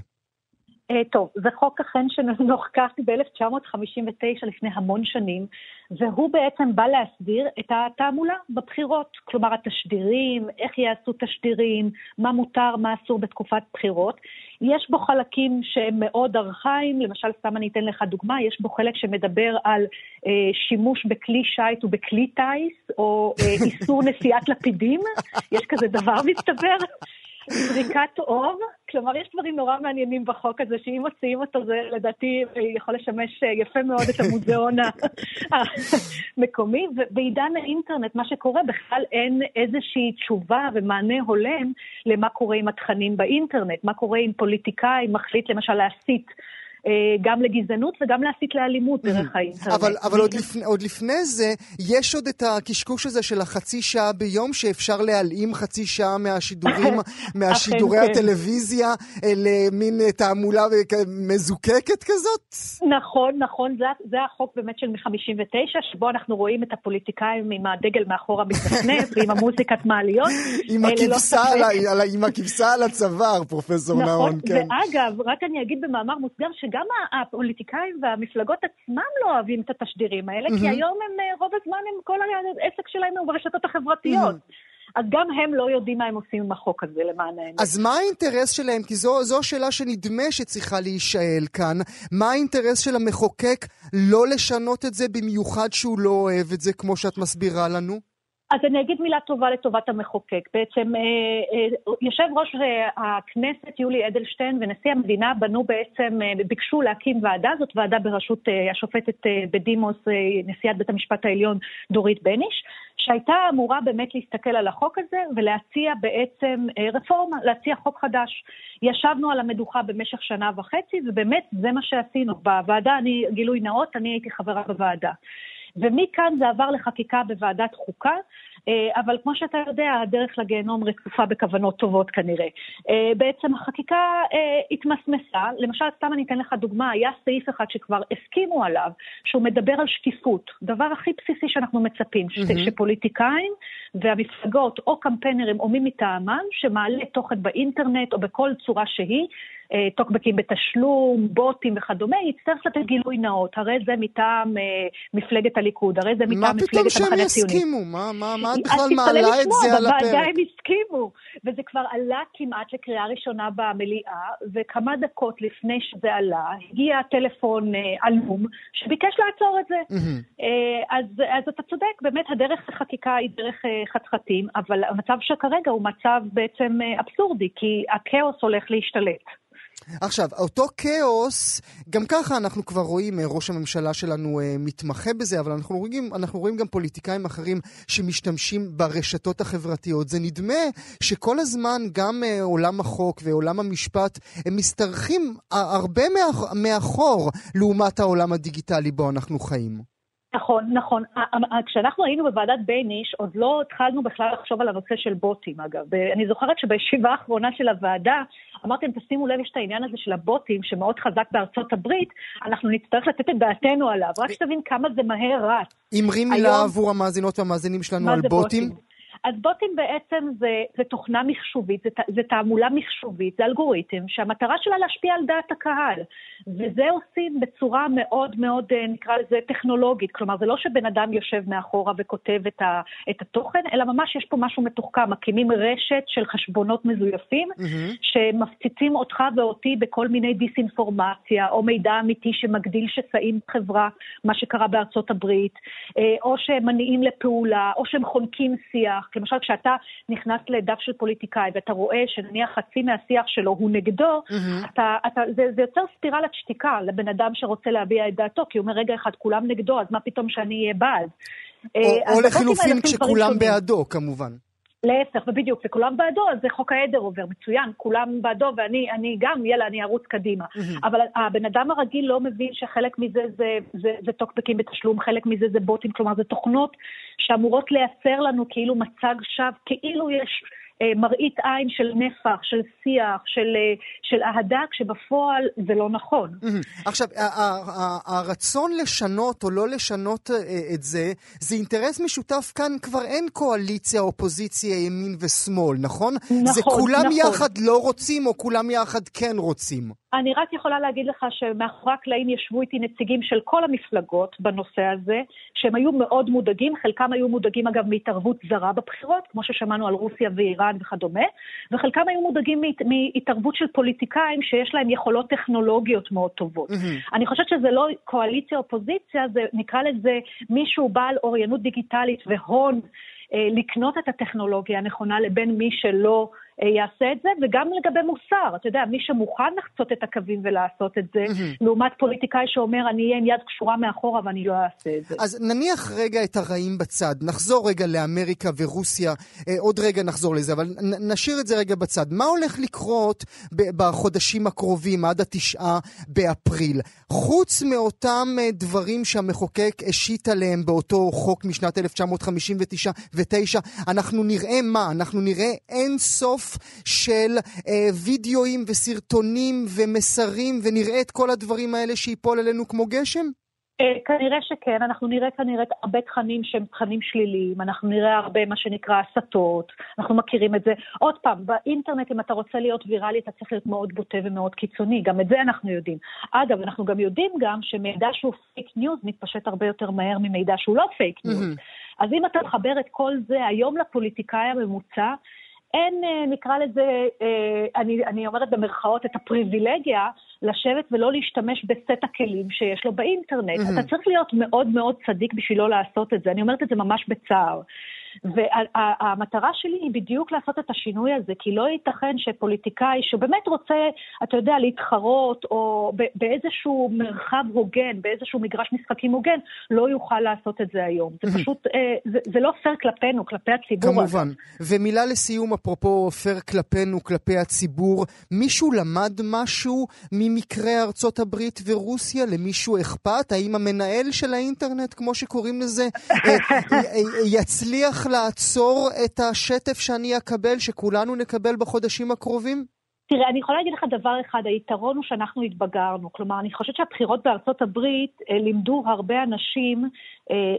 Uh, טוב, זה חוק אכן שנחקק ב-1959 לפני המון שנים, והוא בעצם בא להסדיר את התעמולה בבחירות. כלומר, התשדירים, איך יעשו תשדירים, מה מותר, מה אסור בתקופת בחירות. יש בו חלקים שהם מאוד ארכאיים, למשל, סתם אני אתן לך דוגמה, יש בו חלק שמדבר על uh, שימוש בכלי שיט ובכלי טיס, או uh, איסור נשיאת לפידים, יש כזה דבר מסתבר. זריקת אור, כלומר יש דברים נורא מעניינים בחוק הזה, שאם מוציאים אותו זה לדעתי יכול לשמש אה, יפה מאוד את המוזיאון המקומי, ובעידן האינטרנט מה שקורה בכלל אין איזושהי תשובה ומענה הולם למה קורה עם התכנים באינטרנט, מה קורה אם פוליטיקאי מחליט למשל להסית אה, גם לגזענות וגם להסית לאלימות דרך האינטרנט. אבל, אבל עוד, לפני, עוד לפני זה, יש עוד את הקשקוש הזה של החצי שעה ביום, שאפשר להלאים חצי שעה מהשידורים, מהשידורי כן. הטלוויזיה אה, למין אה, תעמולה מזוקקת כזאת? נכון, נכון, זה, זה החוק באמת של מ-59, שבו אנחנו רואים את הפוליטיקאים עם הדגל מאחורה מתכנס, ועם המוזיקת מעליות. עם הכבשה, על, על, עם הכבשה על הצוואר, פרופסור נכון, נאון, כן. ואגב, רק אני אגיד במאמר מוסגר, שגם הפוליטיקאים והמפלגות עצמם לא אוהבים את התשדירים האלה, mm-hmm. כי היום הם, אה, רוב הזמן, הם, כל העסק שלהם הוא ברשתות החברתיות. Mm-hmm. אז גם הם לא יודעים מה הם עושים עם החוק הזה, למען האמת. אז מה האינטרס שלהם? כי זו, זו שאלה שנדמה שצריכה להישאל כאן. מה האינטרס של המחוקק לא לשנות את זה, במיוחד שהוא לא אוהב את זה, כמו שאת מסבירה לנו? אז אני אגיד מילה טובה לטובת המחוקק. בעצם אה, אה, יושב ראש אה, הכנסת יולי אדלשטיין ונשיא המדינה בנו בעצם, ביקשו להקים ועדה, זאת ועדה בראשות השופטת בדימוס, נשיאת בית המשפט העליון דורית בניש, שהייתה אמורה באמת להסתכל על החוק הזה ולהציע בעצם רפורמה, להציע חוק חדש. ישבנו על המדוכה במשך שנה וחצי, ובאמת זה מה שעשינו. בוועדה, אני, גילוי נאות, אני הייתי חברה בוועדה. ומכאן זה עבר לחקיקה בוועדת חוקה, אה, אבל כמו שאתה יודע, הדרך לגיהנום רצופה בכוונות טובות כנראה. אה, בעצם החקיקה אה, התמסמסה, למשל, סתם אני אתן לך דוגמה, היה סעיף אחד שכבר הסכימו עליו, שהוא מדבר על שקיפות, דבר הכי בסיסי שאנחנו מצפים, mm-hmm. שפוליטיקאים והמפלגות או קמפיינרים או מי מטעמם, שמעלה תוכן באינטרנט או בכל צורה שהיא, טוקבקים בתשלום, בוטים וכדומה, יצטרך לתת גילוי נאות. הרי זה מטעם אה, מפלגת הליכוד, הרי זה מטעם מפלגת המחנה הציוני. מה פתאום שהם יסכימו? מה, מה, מה את בכלל מעלה את זה על הפרק? בוועדה הם הסכימו, וזה כבר עלה כמעט לקריאה ראשונה במליאה, וכמה דקות לפני שזה עלה, הגיע טלפון אה, עלום שביקש לעצור את זה. אז, אז אתה צודק, באמת הדרך לחקיקה היא דרך חתחתים, אבל המצב שכרגע הוא מצב בעצם אבסורדי, כי הכאוס הולך להשתלט. עכשיו, אותו כאוס, גם ככה אנחנו כבר רואים, אה, ראש הממשלה שלנו uh, מתמחה בזה, אבל אנחנו רואים, אנחנו רואים גם פוליטיקאים אחרים שמשתמשים ברשתות החברתיות. זה נדמה שכל הזמן גם uh, עולם החוק ועולם המשפט, הם משתרכים הרבה מאחור לעומת העולם הדיגיטלי בו אנחנו חיים. נכון, נכון. כשאנחנו היינו בוועדת בייניש, עוד לא התחלנו בכלל לחשוב על הנושא של בוטים, אגב. אני זוכרת שבישיבה האחרונה של הוועדה, אמרתם, תשימו לב, יש את העניין הזה של הבוטים, שמאוד חזק בארצות הברית, אנחנו נצטרך לתת את דעתנו עליו. רק שתבין כמה זה מהר רץ. אמרי מילה עבור המאזינות והמאזינים שלנו על בוטים. בוטים? אז בוטים בעצם זה, זה תוכנה מחשובית, זה, זה תעמולה מחשובית, זה אלגוריתם שהמטרה שלה להשפיע על דעת הקהל. וזה עושים בצורה מאוד מאוד, אה, נקרא לזה, טכנולוגית. כלומר, זה לא שבן אדם יושב מאחורה וכותב את, ה, את התוכן, אלא ממש יש פה משהו מתוחכם. מקימים רשת של חשבונות מזויפים, mm-hmm. שמפציצים אותך ואותי בכל מיני דיסאינפורמציה, או מידע אמיתי שמגדיל שסעים בחברה, מה שקרה בארצות הברית, אה, או שהם מניעים לפעולה, או שהם חונקים שיח. למשל, כשאתה נכנס לדף של פוליטיקאי ואתה רואה שנניח חצי מהשיח שלו הוא נגדו, mm-hmm. אתה, אתה, זה, זה יוצר ספירלת שתיקה לבן אדם שרוצה להביע את דעתו, כי הוא אומר, רגע אחד, כולם נגדו, אז מה פתאום שאני אהיה בעד? או, אה, או לחילופין כשכולם בעדו, כמובן. להפך, ובדיוק, וכולם בעדו, אז זה חוק העדר עובר, מצוין, כולם בעדו, ואני אני גם, יאללה, אני ארוץ קדימה. Mm-hmm. אבל הבן אדם הרגיל לא מבין שחלק מזה זה, זה, זה טוקבקים בתשלום, חלק מזה זה בוטים, כלומר, זה תוכנות שאמורות לייצר לנו כאילו מצג שווא, כאילו יש... אה, מראית עין של נפח, של שיח, של, אה, של אהדה, כשבפועל זה לא נכון. עכשיו, הרצון לשנות או לא לשנות אה, את זה, זה אינטרס משותף כאן, כבר אין קואליציה, אופוזיציה, ימין ושמאל, נכון? נכון, זה כולם נכון. יחד לא רוצים או כולם יחד כן רוצים? אני רק יכולה להגיד לך שמאחורי הקלעים ישבו איתי נציגים של כל המפלגות בנושא הזה, שהם היו מאוד מודאגים, חלקם היו מודאגים אגב מהתערבות זרה בבחירות, כמו ששמענו על רוסיה ואיראן וכדומה, וחלקם היו מודאגים מהתערבות של פוליטיקאים שיש להם יכולות טכנולוגיות מאוד טובות. Mm-hmm. אני חושבת שזה לא קואליציה-אופוזיציה, זה נקרא לזה מישהו בעל אוריינות דיגיטלית והון. אה, לקנות את הטכנולוגיה הנכונה לבין מי שלא יעשה את זה, וגם לגבי מוסר, אתה יודע, מי שמוכן לחצות את הקווים ולעשות את זה. לעומת פוליטיקאי שאומר, אני אהיה עם יד קשורה מאחורה ואני לא אעשה את זה. אז נניח רגע את הרעים בצד, נחזור רגע לאמריקה ורוסיה, אה, עוד רגע נחזור לזה, אבל נ- נשאיר את זה רגע בצד. מה הולך לקרות ב- בחודשים הקרובים, עד התשעה באפריל? חוץ מאותם אה, דברים שהמחוקק השית עליהם באותו חוק משנת 1959, אנחנו נראה מה? אנחנו נראה אין סוף של אה, וידאוים וסרטונים ומסרים, ונראה את כל הדברים האלה שיפול עלינו כמו גשם? Uh, כנראה שכן, אנחנו נראה כנראה הרבה תכנים שהם תכנים שליליים, אנחנו נראה הרבה מה שנקרא הסתות, אנחנו מכירים את זה. עוד פעם, באינטרנט אם אתה רוצה להיות ויראלי אתה צריך להיות מאוד בוטה ומאוד קיצוני, גם את זה אנחנו יודעים. אגב, אנחנו גם יודעים גם שמידע שהוא fake news מתפשט הרבה יותר מהר ממידע שהוא לא fake news. Mm-hmm. אז אם אתה מחבר את כל זה היום לפוליטיקאי הממוצע, אין, אה, נקרא לזה, אה, אני, אני אומרת במרכאות, את הפריבילגיה לשבת ולא להשתמש בסט הכלים שיש לו באינטרנט. Mm-hmm. אתה צריך להיות מאוד מאוד צדיק בשביל לא לעשות את זה. אני אומרת את זה ממש בצער. והמטרה שלי היא בדיוק לעשות את השינוי הזה, כי לא ייתכן שפוליטיקאי שבאמת רוצה, אתה יודע, להתחרות, או באיזשהו מרחב הוגן, באיזשהו מגרש משחקים הוגן, לא יוכל לעשות את זה היום. זה פשוט, אה, זה, זה לא פייר כלפינו, כלפי הציבור. כמובן. ומילה לסיום, אפרופו פייר כלפינו, כלפי הציבור, מישהו למד משהו ממקרה ארצות הברית ורוסיה? למישהו אכפת? האם המנהל של האינטרנט, כמו שקוראים לזה, אה, אה, יצליח לעצור את השטף שאני אקבל, שכולנו נקבל בחודשים הקרובים? תראה, אני יכולה להגיד לך דבר אחד, היתרון הוא שאנחנו התבגרנו. כלומר, אני חושבת שהבחירות בארצות הברית אה, לימדו הרבה אנשים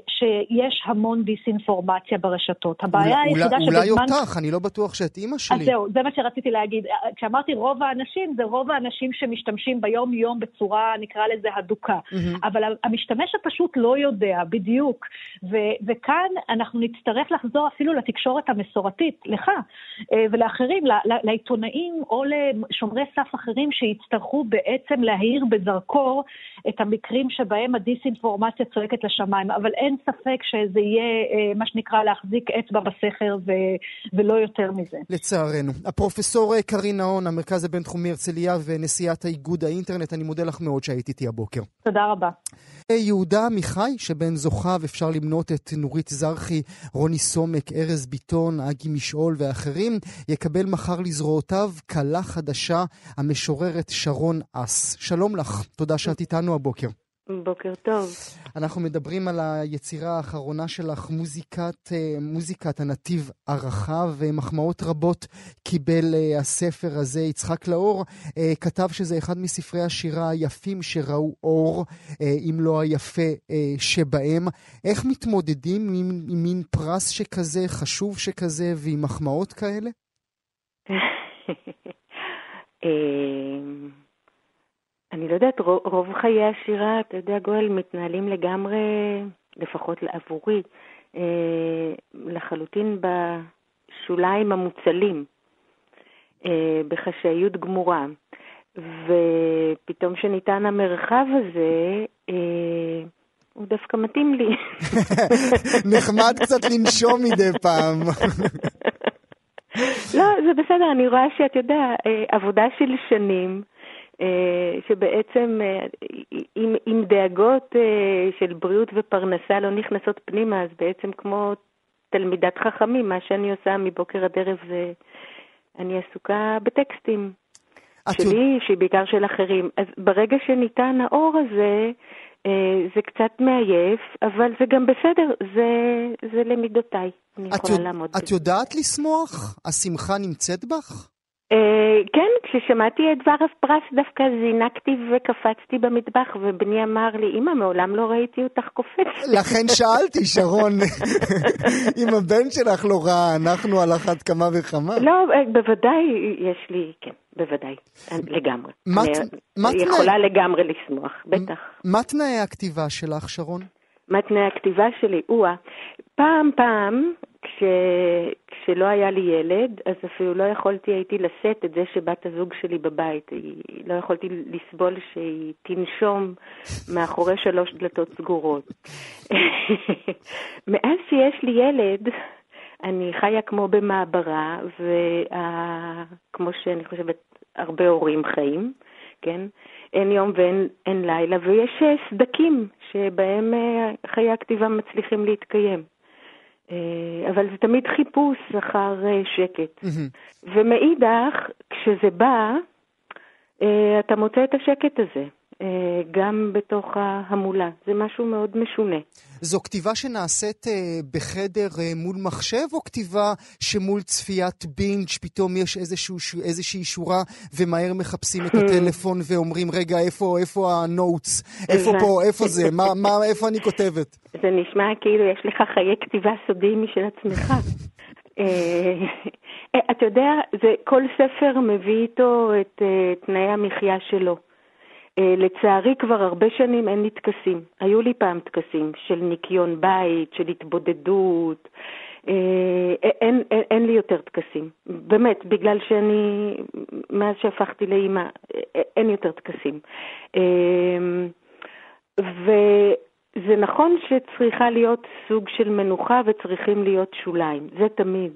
שיש המון דיסאינפורמציה ברשתות. הבעיה היחידה שבזמן... אולי אותך, אני לא בטוח שאת אימא שלי. אז זהו, זה מה שרציתי להגיד. אה, כשאמרתי רוב האנשים, זה רוב האנשים שמשתמשים ביום-יום בצורה, נקרא לזה, הדוקה. Mm-hmm. אבל המשתמש הפשוט לא יודע, בדיוק. ו- וכאן אנחנו נצטרך לחזור אפילו לתקשורת המסורתית, לך ולאחרים, לעיתונאים או לשומרי סף אחרים שיצטרכו בעצם להאיר בזרקור את המקרים שבהם הדיסאינפורמציה צועקת לשמיים. אבל אין ספק שזה יהיה אה, מה שנקרא להחזיק אצבע בסכר ו... ולא יותר מזה. לצערנו. הפרופסור אה, קרין נהון, המרכז הבינתחומי הרצליה ונשיאת האיגוד האינטרנט, אני מודה לך מאוד שהיית איתי הבוקר. תודה רבה. יהודה עמיחי, שבין זוכיו אפשר למנות את נורית זרחי, רוני סומק, ארז ביטון, אגי משעול ואחרים, יקבל מחר לזרועותיו כלה חדשה, המשוררת שרון אס. שלום לך, תודה שאת איתנו הבוקר. בוקר טוב. אנחנו מדברים על היצירה האחרונה שלך, מוזיקת, אה, מוזיקת הנתיב הרחב, ומחמאות רבות קיבל אה, הספר הזה. יצחק לאור אה, כתב שזה אחד מספרי השירה היפים שראו אור, אם לא היפה שבהם. איך מתמודדים עם, עם מין פרס שכזה, חשוב שכזה, ועם מחמאות כאלה? אני לא יודעת, רוב, רוב חיי השירה, אתה יודע, גואל, מתנהלים לגמרי, לפחות עבורי, אה, לחלוטין בשוליים המוצלים, אה, בחשאיות גמורה. ופתאום שניתן המרחב הזה, אה, הוא דווקא מתאים לי. נחמד קצת לנשום מדי פעם. לא, זה בסדר, אני רואה שאת יודע, עבודה של שנים, שבעצם אם, אה, אם דאגות אה, של בריאות ופרנסה לא נכנסות פנימה, אז בעצם כמו תלמידת חכמים, מה שאני עושה מבוקר עד ערב זה, אני עסוקה בטקסטים. שלי, שהיא בעיקר של אחרים. אז ברגע שניתן האור הזה, זה קצת מעייף, אבל זה גם בסדר, זה, זה למידותיי. אני יכולה לעמוד בזה. את יודעת לשמוח? השמחה נמצאת בך? אה, כן, כששמעתי את דבר הפרס דווקא זינקתי וקפצתי במטבח, ובני אמר לי, אמא, מעולם לא ראיתי אותך קופצת. לכן שאלתי, שרון, אם הבן שלך לא ראה, אנחנו על אחת כמה וכמה. לא, אה, בוודאי יש לי, כן, בוודאי, לגמרי. אני יכולה לגמרי לשמוח, בטח. מה תנאי הכתיבה שלך, שרון? מה תנאי הכתיבה שלי? או-אה. פעם פעם, כש... כשלא היה לי ילד, אז אפילו לא יכולתי, הייתי לשאת את זה שבת הזוג שלי בבית. לא יכולתי לסבול שהיא תנשום מאחורי שלוש דלתות סגורות. מאז שיש לי ילד, אני חיה כמו במעברה, וכמו שאני חושבת, הרבה הורים חיים, כן? אין יום ואין לילה, ויש סדקים שבהם אה, חיי הכתיבה מצליחים להתקיים. אה, אבל זה תמיד חיפוש אחר אה, שקט. ומאידך, כשזה בא, אתה מוצא את השקט הזה. אה, גם בתוך ההמולה. זה משהו מאוד משונה. זו כתיבה שנעשית אה, בחדר אה, מול מחשב, או כתיבה שמול צפיית בינג' פתאום יש איזשהו, איזושהי שורה ומהר מחפשים את הטלפון ואומרים, רגע, איפה, איפה ה notes? איפה פה, איפה זה? מה, מה, איפה אני כותבת? זה נשמע כאילו יש לך חיי כתיבה סודיים משל עצמך. אתה יודע, זה, כל ספר מביא איתו את תנאי המחיה שלו. אה, לצערי כבר הרבה שנים אין לי טקסים. היו לי פעם טקסים של ניקיון בית, של התבודדות, אה, אין, אין, אין לי יותר טקסים. באמת, בגלל שאני, מאז שהפכתי לאימא, אה, אין יותר טקסים. וזה נכון שצריכה להיות סוג של מנוחה וצריכים להיות שוליים, זה תמיד.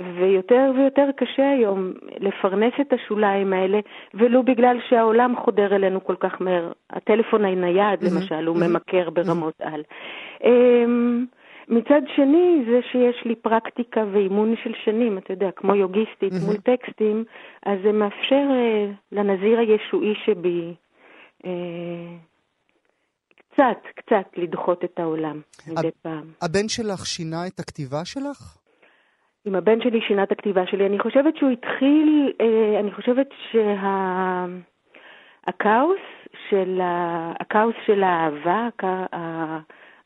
ויותר ויותר קשה היום לפרנס את השוליים האלה, ולו בגלל שהעולם חודר אלינו כל כך מהר. הטלפון הנייד, mm-hmm. למשל, הוא mm-hmm. ממכר ברמות mm-hmm. על. אמ, מצד שני, זה שיש לי פרקטיקה ואימון של שנים, אתה יודע, כמו יוגיסטית. מול טקסטים, אז זה מאפשר uh, לנזיר הישועי שבי uh, קצת, קצת לדחות את העולם מדי פעם. הבן שלך שינה את הכתיבה שלך? עם הבן שלי שינה את הכתיבה שלי. אני חושבת שהוא התחיל, אה, אני חושבת שהכאוס של, הכאוס של האהבה,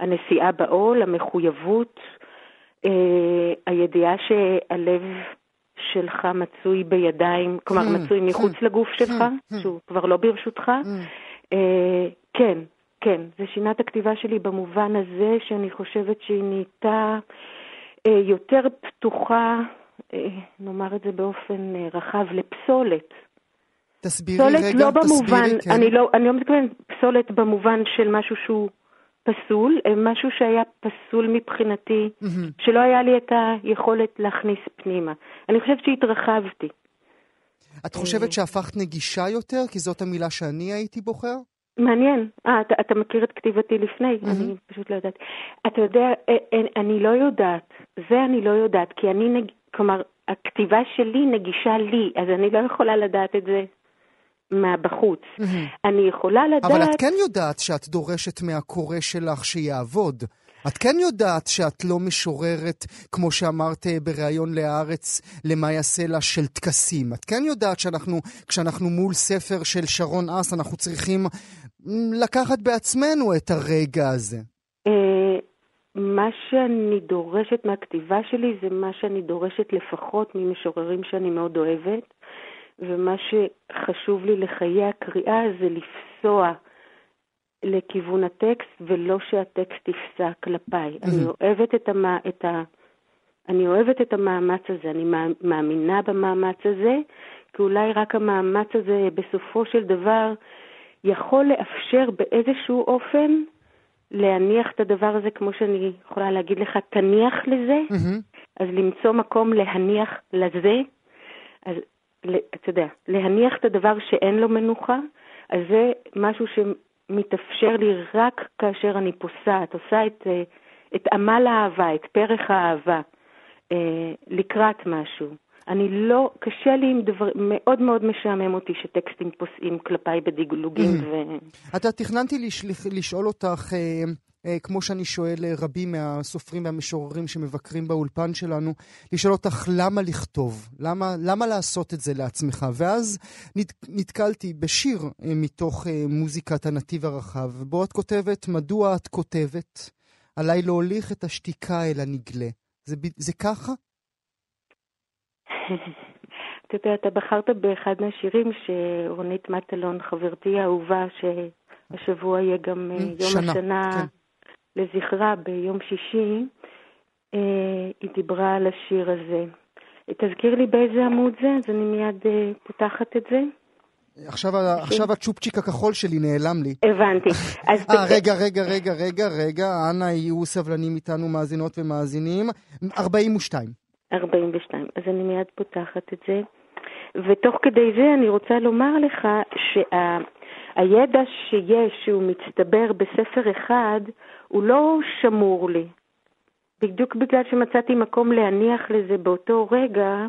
הנשיאה בעול, המחויבות, אה, הידיעה שהלב שלך מצוי בידיים, כלומר hmm, מצוי מחוץ hmm, לגוף שלך, hmm, שהוא כבר לא ברשותך. אה, כן, כן, זה שינה את הכתיבה שלי במובן הזה שאני חושבת שהיא נהייתה... אה, יותר פתוחה, אה, נאמר את זה באופן אה, רחב, לפסולת. תסבירי פסולת רגע, לא במובן, תסבירי, כן. אני לא, אני לא מתכוונת פסולת במובן של משהו שהוא פסול, משהו שהיה פסול מבחינתי, mm-hmm. שלא היה לי את היכולת להכניס פנימה. אני חושבת שהתרחבתי. את חושבת שהפכת נגישה יותר? כי זאת המילה שאני הייתי בוחר? מעניין. אה, אתה, אתה מכיר את כתיבתי לפני? Mm-hmm. אני פשוט לא יודעת. אתה יודע, אה, אה, אני לא יודעת. זה אני לא יודעת, כי אני, נג... כלומר, הכתיבה שלי נגישה לי, אז אני לא יכולה לדעת את זה מהבחוץ. Mm-hmm. אני יכולה לדעת... אבל את כן יודעת שאת דורשת מהקורא שלך שיעבוד. את כן יודעת שאת לא משוררת, כמו שאמרת אה, בריאיון להארץ, למה יעשה לה של טקסים. את כן יודעת שאנחנו, כשאנחנו מול ספר של שרון אס, אנחנו צריכים לקחת בעצמנו את הרגע הזה. אה, מה שאני דורשת מהכתיבה שלי זה מה שאני דורשת לפחות ממשוררים שאני מאוד אוהבת, ומה שחשוב לי לחיי הקריאה זה לפסוע לכיוון הטקסט ולא שהטקסט יפסע כלפיי. אני אוהבת את, המ... את ה... אני אוהבת את המאמץ הזה, אני מאמינה במאמץ הזה, כי אולי רק המאמץ הזה בסופו של דבר יכול לאפשר באיזשהו אופן להניח את הדבר הזה, כמו שאני יכולה להגיד לך, תניח לזה, mm-hmm. אז למצוא מקום להניח לזה, אז אתה יודע, להניח את הדבר שאין לו מנוחה, אז זה משהו מתאפשר לי רק כאשר אני פוסעת, עושה את, אה, את עמל האהבה, את פרח האהבה, אה, לקראת משהו. אני לא, קשה לי עם דבר, מאוד מאוד משעמם אותי שטקסטים פוסעים כלפיי בדגלוגים mm. ו... אתה תכננתי לשל... לשאול אותך, אה, אה, כמו שאני שואל אה, רבים מהסופרים והמשוררים שמבקרים באולפן שלנו, לשאול אותך למה לכתוב, למה, למה לעשות את זה לעצמך. ואז נת, נתקלתי בשיר אה, מתוך אה, מוזיקת הנתיב הרחב, בו את כותבת, מדוע את כותבת? עליי להוליך את השתיקה אל הנגלה. זה, זה ככה? אתה יודע, אתה בחרת באחד מהשירים שרונית מטלון, חברתי האהובה, שהשבוע יהיה גם אה, יום שנה, השנה כן. לזכרה ביום שישי, אה, היא דיברה על השיר הזה. תזכיר לי באיזה עמוד זה, אז אני מיד אה, פותחת את זה. עכשיו, עכשיו הצ'ופצ'יק הכחול שלי נעלם לי. הבנתי. אה, רגע, רגע, רגע, רגע, רגע, אנא יהיו סבלנים איתנו מאזינות ומאזינים. 42. 42. אז אני מיד פותחת את זה. ותוך כדי זה אני רוצה לומר לך שהידע שה, שיש, שהוא מצטבר בספר אחד, הוא לא שמור לי. בדיוק בגלל שמצאתי מקום להניח לזה באותו רגע,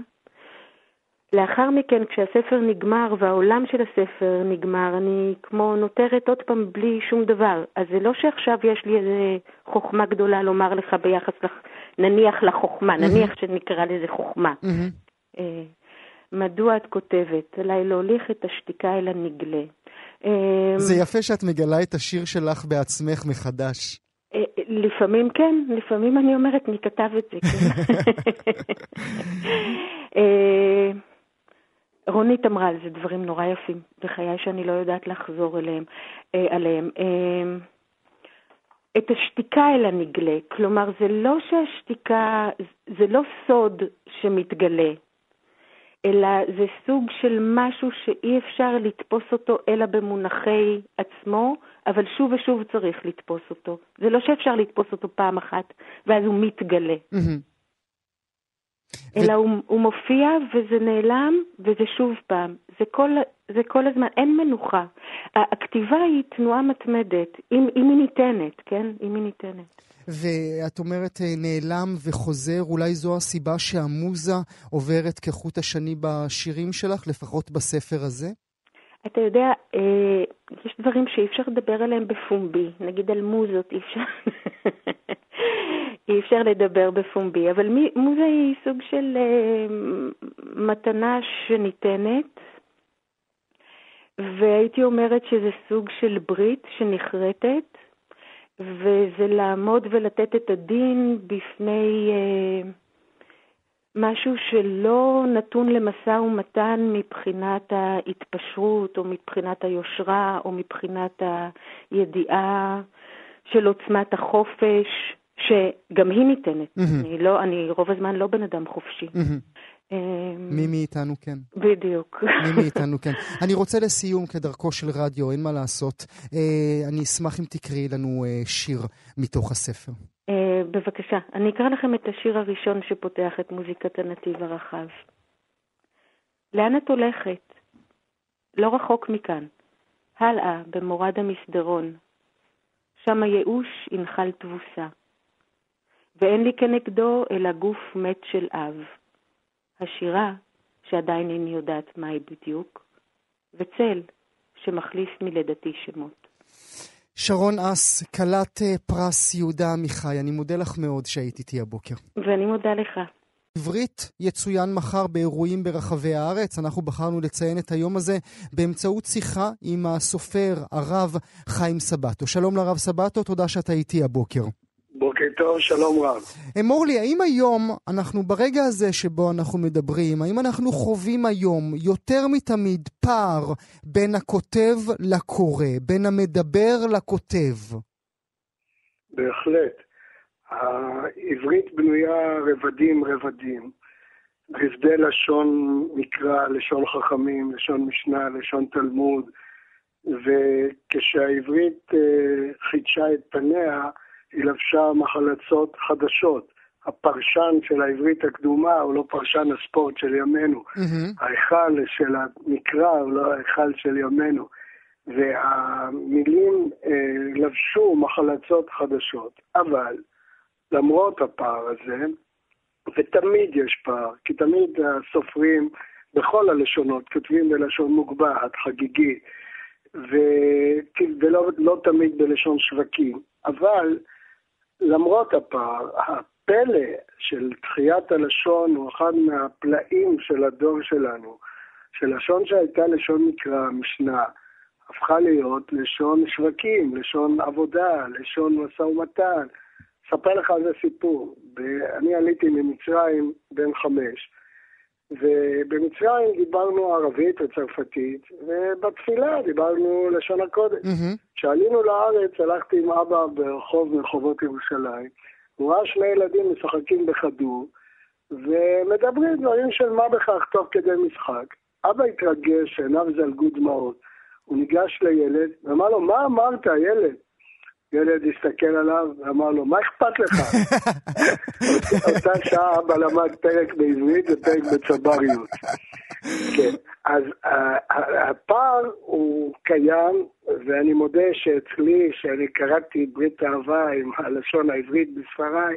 לאחר מכן, כשהספר נגמר והעולם של הספר נגמר, אני כמו נותרת עוד פעם בלי שום דבר. אז זה לא שעכשיו יש לי איזה חוכמה גדולה לומר לך ביחס, לח... נניח לחוכמה. נניח שנקרא לזה חוכמה. Mm-hmm. מדוע את כותבת? עליי להוליך את השתיקה אל הנגלה. זה יפה שאת מגלה את השיר שלך בעצמך מחדש. אה, לפעמים כן, לפעמים אני אומרת, מי כתב את זה? כן. אה, רונית אמרה על זה דברים נורא יפים בחיי שאני לא יודעת לחזור אליהם. עליהם. את השתיקה אל הנגלה. כלומר, זה לא שהשתיקה, זה לא סוד שמתגלה, אלא זה סוג של משהו שאי אפשר לתפוס אותו אלא במונחי עצמו, אבל שוב ושוב צריך לתפוס אותו. זה לא שאפשר לתפוס אותו פעם אחת, ואז הוא מתגלה. Mm-hmm. אלא ו... הוא, הוא מופיע וזה נעלם וזה שוב פעם. זה כל, זה כל הזמן, אין מנוחה. הכתיבה היא תנועה מתמדת, אם, אם היא ניתנת, כן? אם היא ניתנת. ואת אומרת אה, נעלם וחוזר, אולי זו הסיבה שהמוזה עוברת כחוט השני בשירים שלך, לפחות בספר הזה? אתה יודע, אה, יש דברים שאי אפשר לדבר עליהם בפומבי, נגיד על מוזות אי אפשר, אי אפשר לדבר בפומבי, אבל מי, מוזה היא? סוג של אה, מתנה שניתנת, והייתי אומרת שזה סוג של ברית שנחרטת, וזה לעמוד ולתת את הדין בפני אה, משהו שלא נתון למשא ומתן מבחינת ההתפשרות, או מבחינת היושרה, או מבחינת הידיעה של עוצמת החופש, שגם היא ניתנת. Mm-hmm. אני, לא, אני רוב הזמן לא בן אדם חופשי. Mm-hmm. מי מאיתנו כן. בדיוק. מי מאיתנו כן. אני רוצה לסיום, כדרכו של רדיו, אין מה לעשות. אה, אני אשמח אם תקראי לנו אה, שיר מתוך הספר. אה, בבקשה. אני אקרא לכם את השיר הראשון שפותח את מוזיקת הנתיב הרחב. לאן את הולכת? לא רחוק מכאן. הלאה, במורד המסדרון. שם הייאוש ינחל תבוסה. ואין לי כנגדו אלא גוף מת של אב. השירה, שעדיין איני יודעת מהי בדיוק, וצל, שמחליף מלידתי שמות. שרון אס, כלת אה, פרס יהודה עמיחי, אני מודה לך מאוד שהיית איתי הבוקר. ואני מודה לך. עברית יצוין מחר באירועים ברחבי הארץ. אנחנו בחרנו לציין את היום הזה באמצעות שיחה עם הסופר, הרב חיים סבטו. שלום לרב סבטו, תודה שאתה איתי הבוקר. בוקר טוב, שלום רב. אמור לי, האם היום, אנחנו ברגע הזה שבו אנחנו מדברים, האם אנחנו חווים היום יותר מתמיד פער בין הכותב לקורא, בין המדבר לכותב? בהחלט. העברית בנויה רבדים רבדים. רבדי לשון מקרא, לשון חכמים, לשון משנה, לשון תלמוד, וכשהעברית אה, חידשה את פניה, היא לבשה מחלצות חדשות. הפרשן של העברית הקדומה הוא לא פרשן הספורט של ימינו. Mm-hmm. ההיכל של המקרא הוא לא ההיכל של ימינו. והמילים אה, לבשו מחלצות חדשות. אבל למרות הפער הזה, ותמיד יש פער, כי תמיד הסופרים בכל הלשונות כותבים בלשון מוגבהת, חגיגי, ו... ולא לא תמיד בלשון שווקים. אבל למרות הפער, הפלא של תחיית הלשון הוא אחד מהפלאים של הדור שלנו, שלשון שהייתה לשון מקרא, משנה, הפכה להיות לשון שווקים, לשון עבודה, לשון משא ומתן. אספר לך על זה סיפור. אני עליתי ממצרים בן חמש, ובמצרים דיברנו ערבית וצרפתית, ובתפילה דיברנו לשון הקודש. כשעלינו. לארץ, הלכתי עם אבא ברחוב מרחובות ירושלים, הוא ראה שני ילדים משחקים בכדור, ומדברים דברים של מה בכך תוך כדי משחק. אבא התרגש, עיניו זלגו דמעות. הוא ניגש לילד ואמר לו, מה אמרת, ילד? ילד הסתכל עליו ואמר לו, מה אכפת לך? אותה שעה אבא למד פרק בעברית ופרק בצבריות. כן, אז הפער הוא קיים, ואני מודה שאצלי, שאני קראתי ברית אהבה עם הלשון העברית בספריי,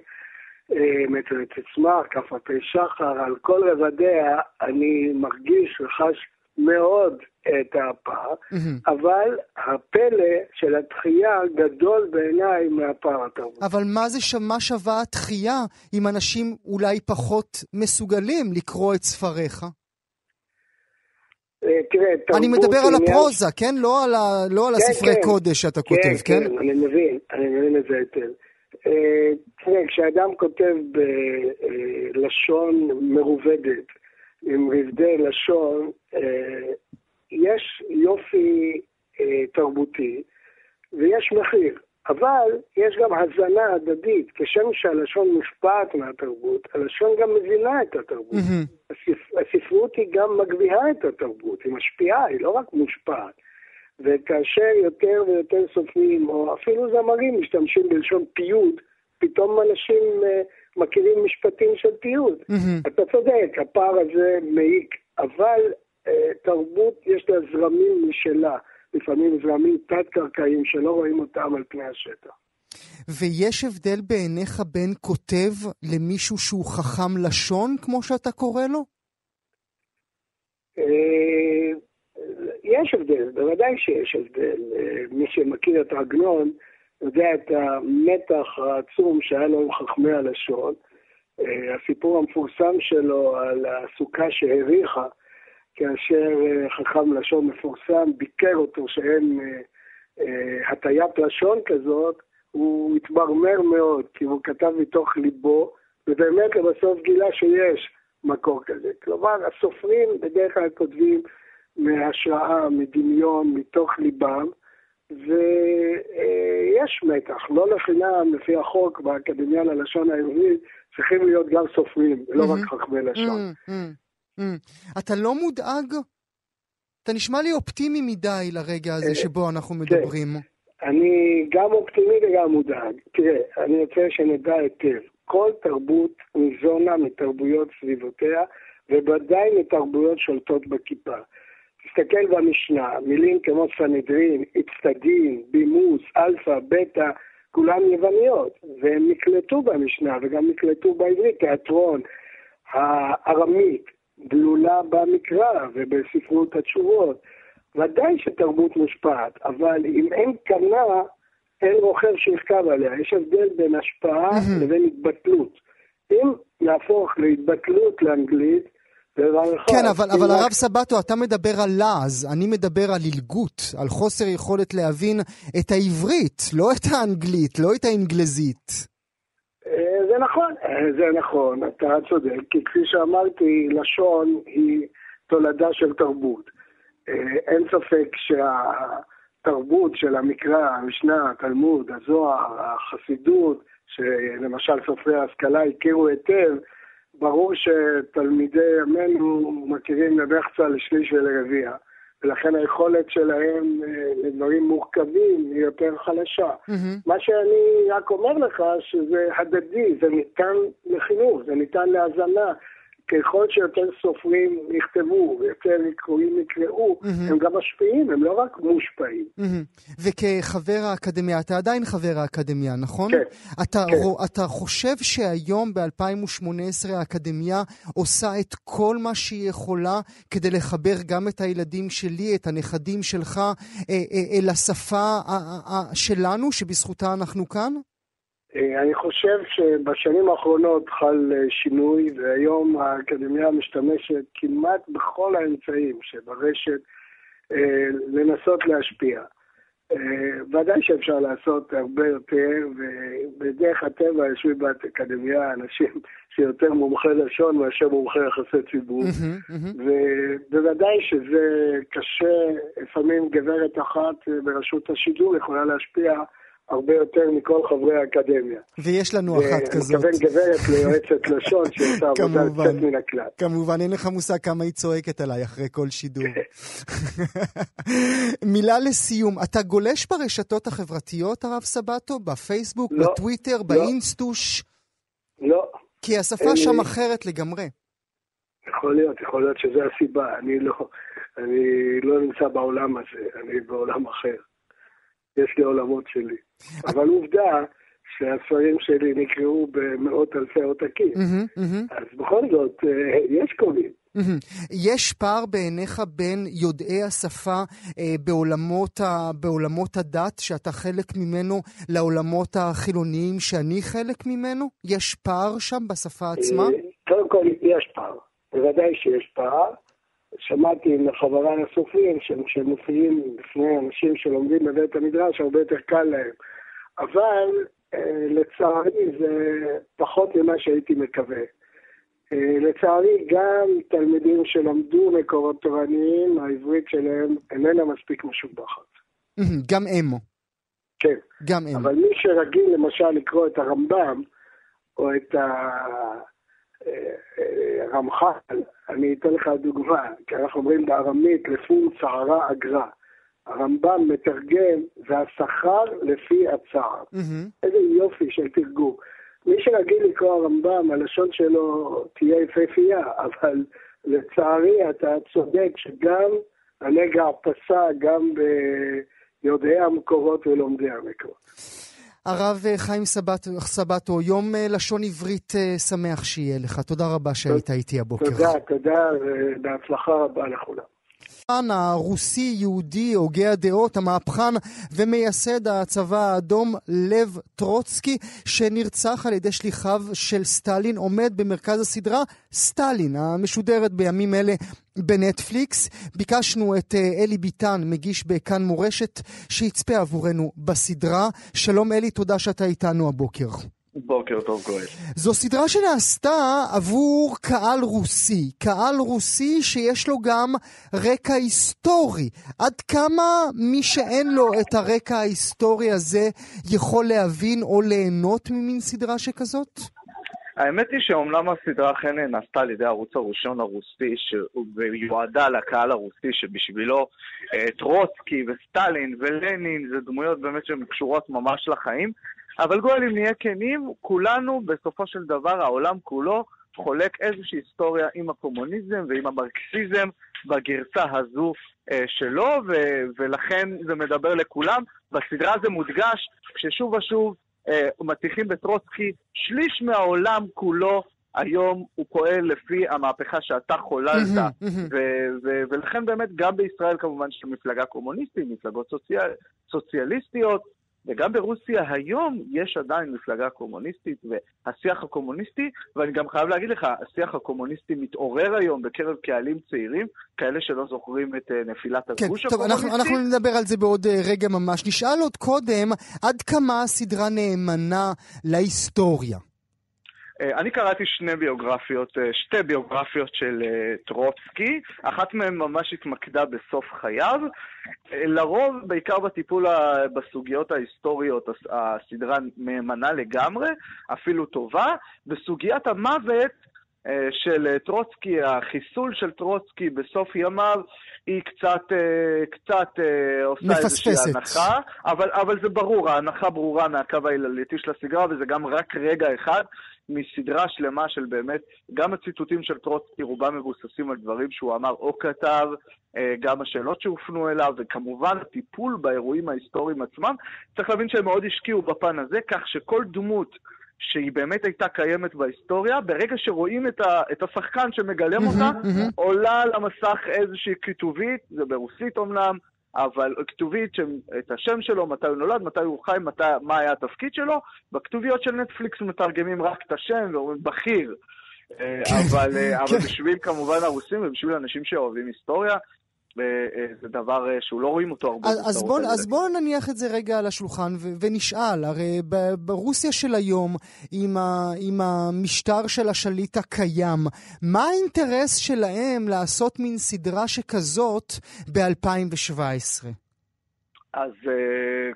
אה, את עצמה, כף הפה שחר, על כל רבדיה, אני מרגיש וחש מאוד את הפער, mm-hmm. אבל הפלא של התחייה גדול בעיניי מהפער התרבות. אבל מה זה, מה שווה התחייה אם אנשים אולי פחות מסוגלים לקרוא את ספריך? אה, תראה, תרבות... אני מדבר על הפרוזה, כן? לא על, ה... לא על כן, הספרי כן. קודש שאתה כן, כותב, כן? כן, אני מבין, אני מבין את זה היטב. אה, תראה, כשאדם כותב בלשון מרובדת, עם רבדי לשון, אה, יש יופי אה, תרבותי ויש מחיר. אבל יש גם הזנה הדדית, כשם שהלשון מושפעת מהתרבות, הלשון גם מבינה את התרבות. Mm-hmm. הספ... הספרות היא גם מגביהה את התרבות, היא משפיעה, היא לא רק מושפעת. וכאשר יותר ויותר סופרים, או אפילו זמרים, משתמשים בלשון פיוט, פתאום אנשים uh, מכירים משפטים של פיוט. Mm-hmm. אתה צודק, הפער הזה מעיק, אבל uh, תרבות יש לה זרמים משלה. לפעמים זרמים תת-קרקעיים שלא רואים אותם על פני השטח. ויש הבדל בעיניך בין כותב למישהו שהוא חכם לשון, כמו שאתה קורא לו? אה, יש הבדל, בוודאי שיש הבדל. אה, מי שמכיר את עגנון יודע את המתח העצום שהיה לו עם חכמי הלשון. אה, הסיפור המפורסם שלו על הסוכה שהריחה, כאשר אה, חכם לשון מפורסם ביקר אותו שאין אה, הטיית לשון כזאת, הוא התמרמר מאוד, כי הוא כתב מתוך ליבו, ובאמת לבסוף גילה שיש מקור כזה. כלומר, הסופרים בדרך כלל כותבים מהשראה, מדמיון, מתוך ליבם, ויש מתח. לא לחינם, לפי החוק באקדמיה ללשון העברית, צריכים להיות גם סופרים, לא רק חכמי לשון. אתה לא מודאג? אתה נשמע לי אופטימי מדי לרגע הזה אה, שבו אנחנו מדברים. אני גם אופטימי וגם מודאג. תראה, אני רוצה שנדע היטב, כל תרבות ניזונה מתרבויות סביבותיה, ובוודאי מתרבויות שולטות בכיפה. תסתכל במשנה, מילים כמו סנהדרין, אצטדיון, בימה, אלפא, בטא, כולן יווניות, והם נקלטו במשנה וגם נקלטו בעברית, תיאטרון, הארמית גלומה במקרא ובספרות התשובות. ודאי שתרבות מושפעת, אבל אם אין קנה, אין רוכב שירכב עליה. יש הבדל בין השפעה לבין התבטלות. אם נהפוך להתבטלות לאנגלית, כן, אבל, אבל הרב סבטו, אתה מדבר על לעז, אני מדבר על עילגות, על חוסר יכולת להבין את העברית, לא את האנגלית, לא את האנגלזית. זה נכון, זה נכון, אתה צודק, כי כפי שאמרתי, לשון היא תולדה של תרבות. אין ספק שהתרבות של המקרא, המשנה, התלמוד, הזוהר, החסידות, שלמשל סופרי ההשכלה הכירו היטב, ברור שתלמידי ימינו מכירים לבחצה לשליש ולרביע. ולכן היכולת שלהם אה, לדברים מורכבים היא יותר חלשה. Mm-hmm. מה שאני רק אומר לך, שזה הדדי, זה ניתן לחינוך, זה ניתן להאזנה. ככל שיותר סופרים יכתבו ויותר קרואים יקראו, mm-hmm. הם גם משפיעים, הם לא רק מושפעים. Mm-hmm. וכחבר האקדמיה, אתה עדיין חבר האקדמיה, נכון? כן. אתה, כן. רו, אתה חושב שהיום, ב-2018, האקדמיה עושה את כל מה שהיא יכולה כדי לחבר גם את הילדים שלי, את הנכדים שלך, אה, אה, אל השפה שלנו, שבזכותה אנחנו כאן? אה, אני חושב שבשנים האחרונות חל אה, שינוי, והיום האקדמיה משתמשת כמעט בכל האמצעים שברשת אה, לנסות להשפיע. ודאי שאפשר לעשות הרבה יותר, ובדרך הטבע יושבים באקדמיה אנשים שיותר מומחי לשון מאשר מומחי יחסי ציבור. ובוודאי שזה קשה, לפעמים גברת אחת בראשות השידור יכולה להשפיע הרבה יותר מכל חברי האקדמיה. ויש לנו אחת כזאת. אני מתכוון גברת ליועצת לשון שעושה עבודה קצת מן הכלל. כמובן, אין לך מושג כמה היא צועקת עליי אחרי כל שידור. מילה לסיום, אתה גולש ברשתות החברתיות, הרב סבטו? בפייסבוק, לא, בטוויטר, לא. באינסטוש? לא. כי השפה שם אחרת לגמרי. יכול להיות, יכול להיות שזו הסיבה. אני לא, אני לא נמצא בעולם הזה, אני בעולם אחר. יש לי עולמות שלי. אבל עובדה שהספרים שלי נקראו במאות אלפי עותקים. אז בכל זאת, אה, יש קוראים. יש פער בעיניך בין יודעי השפה אה, בעולמות, ה, בעולמות הדת, שאתה חלק ממנו, לעולמות החילוניים שאני חלק ממנו? יש פער שם בשפה עצמה? אה, קודם כל, יש פער. בוודאי שיש פער. שמעתי מחבריי הסופרים שהם מופיעים בפני אנשים שלומדים בבית המדרש, הרבה יותר קל להם. אבל אה, לצערי זה פחות ממה שהייתי מקווה. אה, לצערי גם תלמידים שלמדו מקורות תורניים, העברית שלהם איננה מספיק משובחת. גם אמו. כן. גם הם. אבל מי שרגיל למשל לקרוא את הרמב"ם, או את הרמח"ל, אה, אני אתן לך דוגמה, כי אנחנו אומרים בארמית לפום צערה אגרה. הרמב"ם מתרגם, זה השכר לפי הצער. Mm-hmm. איזה יופי של תרגום. מי שרגיל לקרוא הרמב"ם, הלשון שלו תהיה יפהפייה, אבל לצערי אתה צודק שגם הנגע פסע גם ביודעי המקורות ולומדי המקורות. הרב חיים סבת, סבתו, יום לשון עברית שמח שיהיה לך. תודה רבה שהיית איתי הבוקר. תודה, תודה, ובהצלחה רבה לכולם. הרוסי-יהודי, הוגה הדעות, המהפכן ומייסד הצבא האדום, לב טרוצקי, שנרצח על ידי שליחיו של סטלין, עומד במרכז הסדרה סטלין, המשודרת בימים אלה בנטפליקס. ביקשנו את אלי ביטן, מגיש בכאן מורשת, שיצפה עבורנו בסדרה. שלום אלי, תודה שאתה איתנו הבוקר. בוקר טוב גואל. זו סדרה שנעשתה עבור קהל רוסי, קהל רוסי שיש לו גם רקע היסטורי. עד כמה מי שאין לו את הרקע ההיסטורי הזה יכול להבין או ליהנות ממין סדרה שכזאת? האמת היא שאומנם הסדרה אכן נעשתה על ידי הערוץ הראשון הרוסי, שיועדה לקהל הרוסי, שבשבילו אה, טרוצקי וסטלין ולנין זה דמויות באמת שהן קשורות ממש לחיים, אבל גואל, אם נהיה כנים, כולנו, בסופו של דבר, העולם כולו, חולק איזושהי היסטוריה עם הקומוניזם ועם המרקסיזם בגרסה הזו אה, שלו, ו- ולכן זה מדבר לכולם. בסדרה זה מודגש, כששוב ושוב אה, מטיחים בטרוצקי, שליש מהעולם כולו היום הוא פועל לפי המהפכה שאתה חוללת, ו- ו- ולכן באמת גם בישראל כמובן יש מפלגה קומוניסטית, מפלגות סוציאל- סוציאליסטיות, וגם ברוסיה היום יש עדיין מפלגה קומוניסטית והשיח הקומוניסטי, ואני גם חייב להגיד לך, השיח הקומוניסטי מתעורר היום בקרב קהלים צעירים, כאלה שלא זוכרים את אה, נפילת כן, הגוש טוב, הקומוניסטי. אנחנו, אנחנו נדבר על זה בעוד אה, רגע ממש. נשאל עוד קודם, עד כמה הסדרה נאמנה להיסטוריה? אה, אני קראתי שני ביוגרפיות, שתי ביוגרפיות של טרוצקי, אחת מהן ממש התמקדה בסוף חייו. לרוב, בעיקר בטיפול בסוגיות ההיסטוריות, הסדרה נאמנה לגמרי, אפילו טובה. בסוגיית המוות של טרוצקי, החיסול של טרוצקי בסוף ימיו, היא קצת, קצת עושה מפספסת. איזושהי הנחה, אבל, אבל זה ברור, ההנחה ברורה מהקו העלילתי של הסדרה, וזה גם רק רגע אחד מסדרה שלמה של באמת, גם הציטוטים של טרוצקי רובם מבוססים על דברים שהוא אמר או כתב, גם השאלות שהופנו אליו, וכמובן הטיפול באירועים ההיסטוריים עצמם. צריך להבין שהם מאוד השקיעו בפן הזה, כך שכל דמות שהיא באמת הייתה קיימת בהיסטוריה, ברגע שרואים את, ה, את השחקן שמגלם אותה, עולה על המסך איזושהי כיתובית, זה ברוסית אמנם, אבל כתובית את השם שלו, מתי הוא נולד, מתי הוא חי, מתי, מה היה התפקיד שלו. בכתוביות של נטפליקס מתרגמים רק את השם ואומרים בכיר. אבל, אבל בשביל כמובן הרוסים ובשביל אנשים שאוהבים היסטוריה, זה דבר שהוא לא רואים אותו הרבה. אז בואו בוא נניח את זה רגע על השולחן ו- ונשאל, הרי ברוסיה של היום, עם, ה- עם המשטר של השליט הקיים, מה האינטרס שלהם לעשות מין סדרה שכזאת ב-2017? אז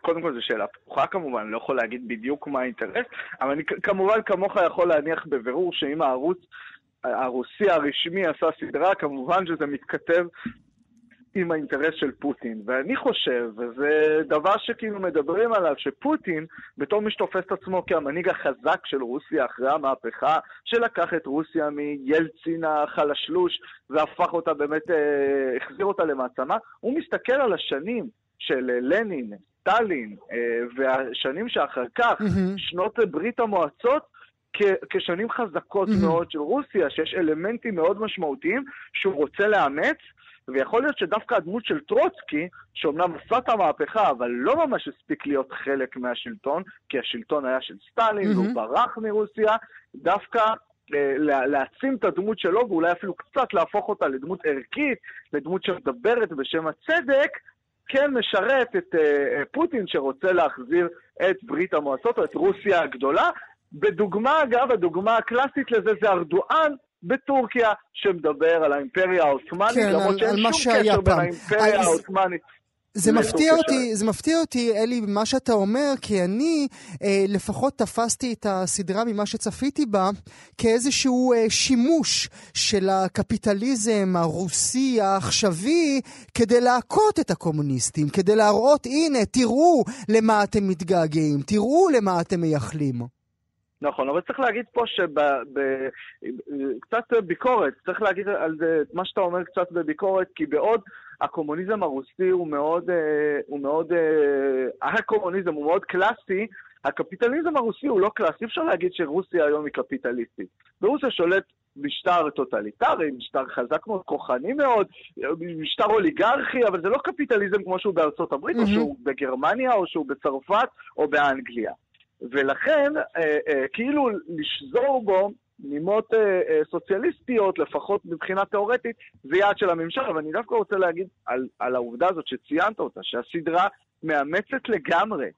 קודם כל זו שאלה פתוחה כמובן, אני לא יכול להגיד בדיוק מה האינטרס, אבל אני כמובן כמוך יכול להניח בבירור שאם הערוץ הרוסי הרשמי עשה סדרה, כמובן שזה מתכתב עם האינטרס של פוטין. ואני חושב, וזה דבר שכאילו מדברים עליו, שפוטין, בתור מי שתופס את עצמו כהמנהיג החזק של רוסיה אחרי המהפכה, שלקח את רוסיה מיילצין החלשלוש והפך אותה באמת, אה, החזיר אותה למעצמה, הוא מסתכל על השנים של לנין, סטלין, אה, והשנים שאחר כך, mm-hmm. שנות ברית המועצות, כשנים חזקות mm-hmm. מאוד של רוסיה, שיש אלמנטים מאוד משמעותיים שהוא רוצה לאמץ, ויכול להיות שדווקא הדמות של טרוצקי, שאומנם עשה את המהפכה, אבל לא ממש הספיק להיות חלק מהשלטון, כי השלטון היה של סטלין, mm-hmm. והוא ברח מרוסיה, דווקא אה, להעצים את הדמות שלו, ואולי אפילו קצת להפוך אותה לדמות ערכית, לדמות שמדברת בשם הצדק, כן משרת את אה, פוטין שרוצה להחזיר את ברית המועצות או את רוסיה הגדולה. בדוגמה, אגב, הדוגמה הקלאסית לזה זה ארדואן, בטורקיה, שמדבר על האימפריה העות'מאנית, כן, למרות שאין שום קשר בין האימפריה העות'מאנית. זה מפתיע אותי, זה מפתיע אותי, אלי, מה שאתה אומר, כי אני אה, לפחות תפסתי את הסדרה ממה שצפיתי בה כאיזשהו אה, שימוש של הקפיטליזם הרוסי העכשווי כדי להכות את הקומוניסטים, כדי להראות, הנה, תראו למה אתם מתגעגעים, תראו למה אתם מייחלים. נכון, אבל צריך להגיד פה שקצת ביקורת, צריך להגיד על זה מה שאתה אומר קצת בביקורת, כי בעוד הקומוניזם הרוסי הוא מאוד, אה, הוא מאוד, אה, הקומוניזם הוא מאוד קלאסי, הקפיטליזם הרוסי הוא לא קלאסי, אפשר להגיד שרוסיה היום היא קפיטליסטית. ברוסיה שולט משטר טוטליטרי, משטר חזק מאוד, כוחני מאוד, משטר אוליגרכי, אבל זה לא קפיטליזם כמו שהוא בארצות הברית, mm-hmm. או שהוא בגרמניה, או שהוא בצרפת, או באנגליה. ולכן, אה, אה, כאילו לשזור בו נימות אה, סוציאליסטיות, לפחות מבחינה תאורטית, זה יעד של הממשל, אבל אני דווקא רוצה להגיד על, על העובדה הזאת שציינת אותה, שהסדרה מאמצת לגמרי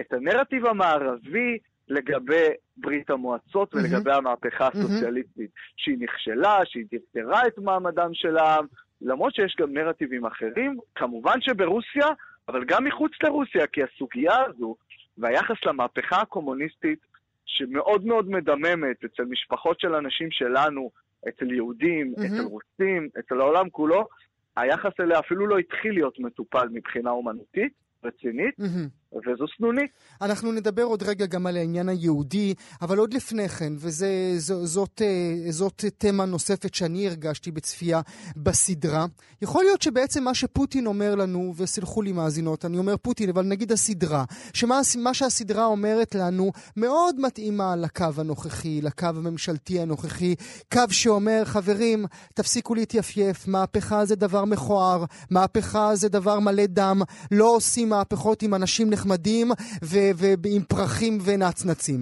את הנרטיב המערבי לגבי ברית המועצות mm-hmm. ולגבי המהפכה הסוציאליסטית, mm-hmm. שהיא נכשלה, שהיא דרדרה את מעמדם של העם, למרות שיש גם נרטיבים אחרים, כמובן שברוסיה, אבל גם מחוץ לרוסיה, כי הסוגיה הזו והיחס למהפכה הקומוניסטית שמאוד מאוד מדממת אצל משפחות של אנשים שלנו, אצל יהודים, mm-hmm. אצל רוסים, אצל העולם כולו, היחס אליה אפילו לא התחיל להיות מטופל מבחינה אומנותית. רצינית, mm-hmm. וזו סנונית. אנחנו נדבר עוד רגע גם על העניין היהודי, אבל עוד לפני כן, וזאת אה, זאת תמה נוספת שאני הרגשתי בצפייה בסדרה. יכול להיות שבעצם מה שפוטין אומר לנו, וסלחו לי מאזינות, אני אומר פוטין, אבל נגיד הסדרה, שמה שהסדרה אומרת לנו מאוד מתאימה לקו הנוכחי, לקו הממשלתי הנוכחי, קו שאומר, חברים, תפסיקו להתייפייף, מהפכה זה דבר מכוער, מהפכה זה דבר מלא דם, לא עושים מהפכות עם אנשים נחמדים ועם פרחים ונצנצים.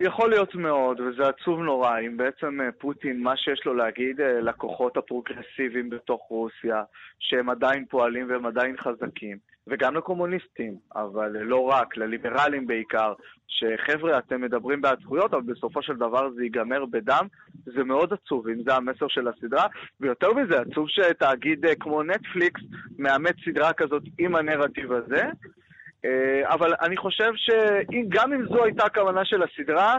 יכול להיות מאוד, וזה עצוב נורא, אם בעצם אה, פוטין, מה שיש לו להגיד אה, לכוחות הפרוגרסיביים בתוך רוסיה, שהם עדיין פועלים והם עדיין חזקים, וגם לקומוניסטים, אבל לא רק, לליברלים בעיקר, שחבר'ה, אתם מדברים בעד זכויות, אבל בסופו של דבר זה ייגמר בדם, זה מאוד עצוב, אם זה המסר של הסדרה, ויותר מזה, עצוב שתאגיד אה, כמו נטפליקס מאמץ סדרה כזאת עם הנרטיב הזה. אה, אבל אני חושב שגם אם זו הייתה הכוונה של הסדרה,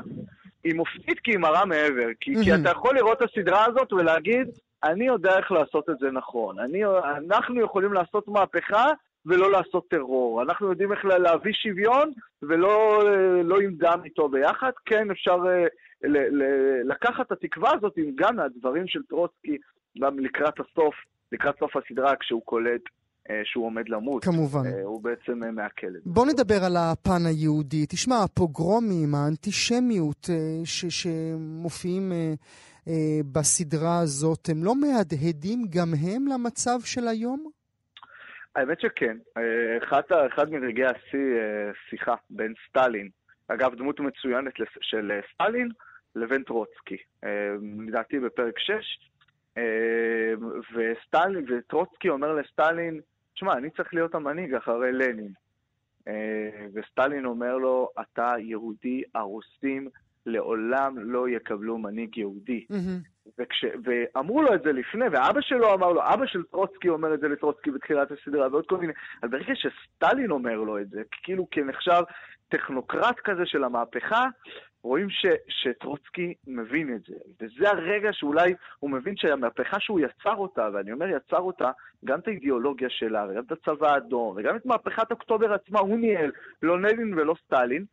היא מופתית כי היא מראה מעבר. כי, כי אתה יכול לראות את הסדרה הזאת ולהגיד, אני יודע איך לעשות את זה נכון. אני, אנחנו יכולים לעשות מהפכה ולא לעשות טרור. אנחנו יודעים איך להביא שוויון ולא לא עם דם איתו ביחד. כן, אפשר אה, ל, ל, לקחת את התקווה הזאת עם גם מהדברים של טרוצקי גם לקראת הסוף, לקראת סוף הסדרה, כשהוא קולט אה, שהוא עומד למות. כמובן. אה, הוא בעצם אה, מעכל את זה. בוא נדבר על הפן היהודי. תשמע, הפוגרומים, האנטישמיות ש- שמופיעים בסדרה הזאת, הם לא מהדהדים גם הם למצב של היום? האמת שכן. אחד, אחד מרגעי השיא, שיחה בין סטלין, אגב, דמות מצוינת של סטלין, לבין טרוצקי. לדעתי בפרק 6, וסטלין, וטרוצקי אומר לסטלין, תשמע, אני צריך להיות המנהיג אחרי לנין. אה, וסטלין אומר לו, אתה יהודי, הרוסים לעולם לא יקבלו מנהיג יהודי. וכש, ואמרו לו את זה לפני, ואבא שלו אמר לו, אבא של טרוצקי אומר את זה לטרוצקי בתחילת הסדרה, ועוד כל מיני, אבל ברגע שסטלין אומר לו את זה, כאילו כנחשב טכנוקרט כזה של המהפכה, רואים ש, שטרוצקי מבין את זה. וזה הרגע שאולי הוא מבין שהמהפכה שהוא יצר אותה, ואני אומר יצר אותה, גם את האידיאולוגיה שלה, וגם את הצבא האדום, וגם את מהפכת אוקטובר עצמה, הוא ניהל, לא נלין ולא סטלין,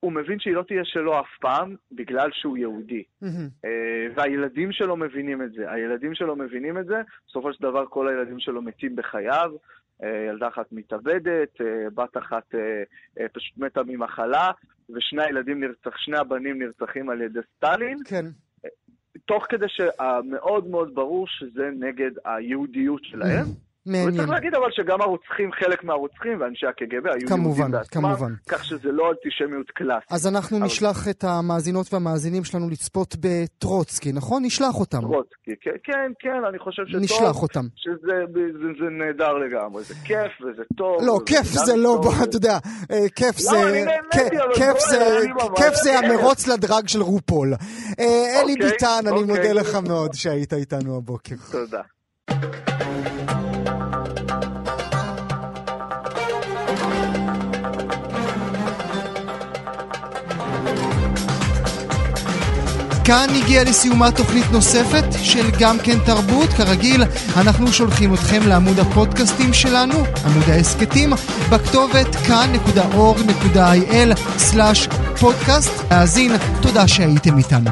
הוא מבין שהיא לא תהיה שלו אף פעם, בגלל שהוא יהודי. Mm-hmm. והילדים שלו מבינים את זה. הילדים שלו מבינים את זה, בסופו של דבר כל הילדים שלו מתים בחייו. אה, ילדה אחת מתאבדת, אה, בת אחת פשוט מתה ממחלה, ושני הילדים נרצח, שני הבנים נרצחים על ידי סטלין. כן. תוך כדי שמאוד מאוד ברור שזה נגד היהודיות שלהם. מעניין. וצריך להגיד אבל שגם הרוצחים, חלק מהרוצחים ואנשי הקג"ב היו כמובן, יהודים בעצמם, כמובן. כך שזה לא אנטישמיות קלאסית. אז אנחנו אבל... נשלח את המאזינות והמאזינים שלנו לצפות בטרוצקי, נכון? נשלח אותם. טרוצקי, כן, כן, כן, אני חושב שטוב. נשלח אותם. שזה זה, זה נהדר לגמרי, זה כיף וזה טוב. לא, כיף זה לא, בוא, אתה יודע, כיף זה... כיף זה, כיף זה המרוץ לדרג של רופול. אה, אלי אוקיי, ביטן, אני אוקיי. מודה לך מאוד שהיית איתנו הבוקר. תודה. כאן הגיעה לסיומה תוכנית נוספת של גם כן תרבות. כרגיל, אנחנו שולחים אתכם לעמוד הפודקאסטים שלנו, עמוד ההסכתים, בכתובת כאן.org.il/פודקאסט. להאזין, תודה שהייתם איתנו.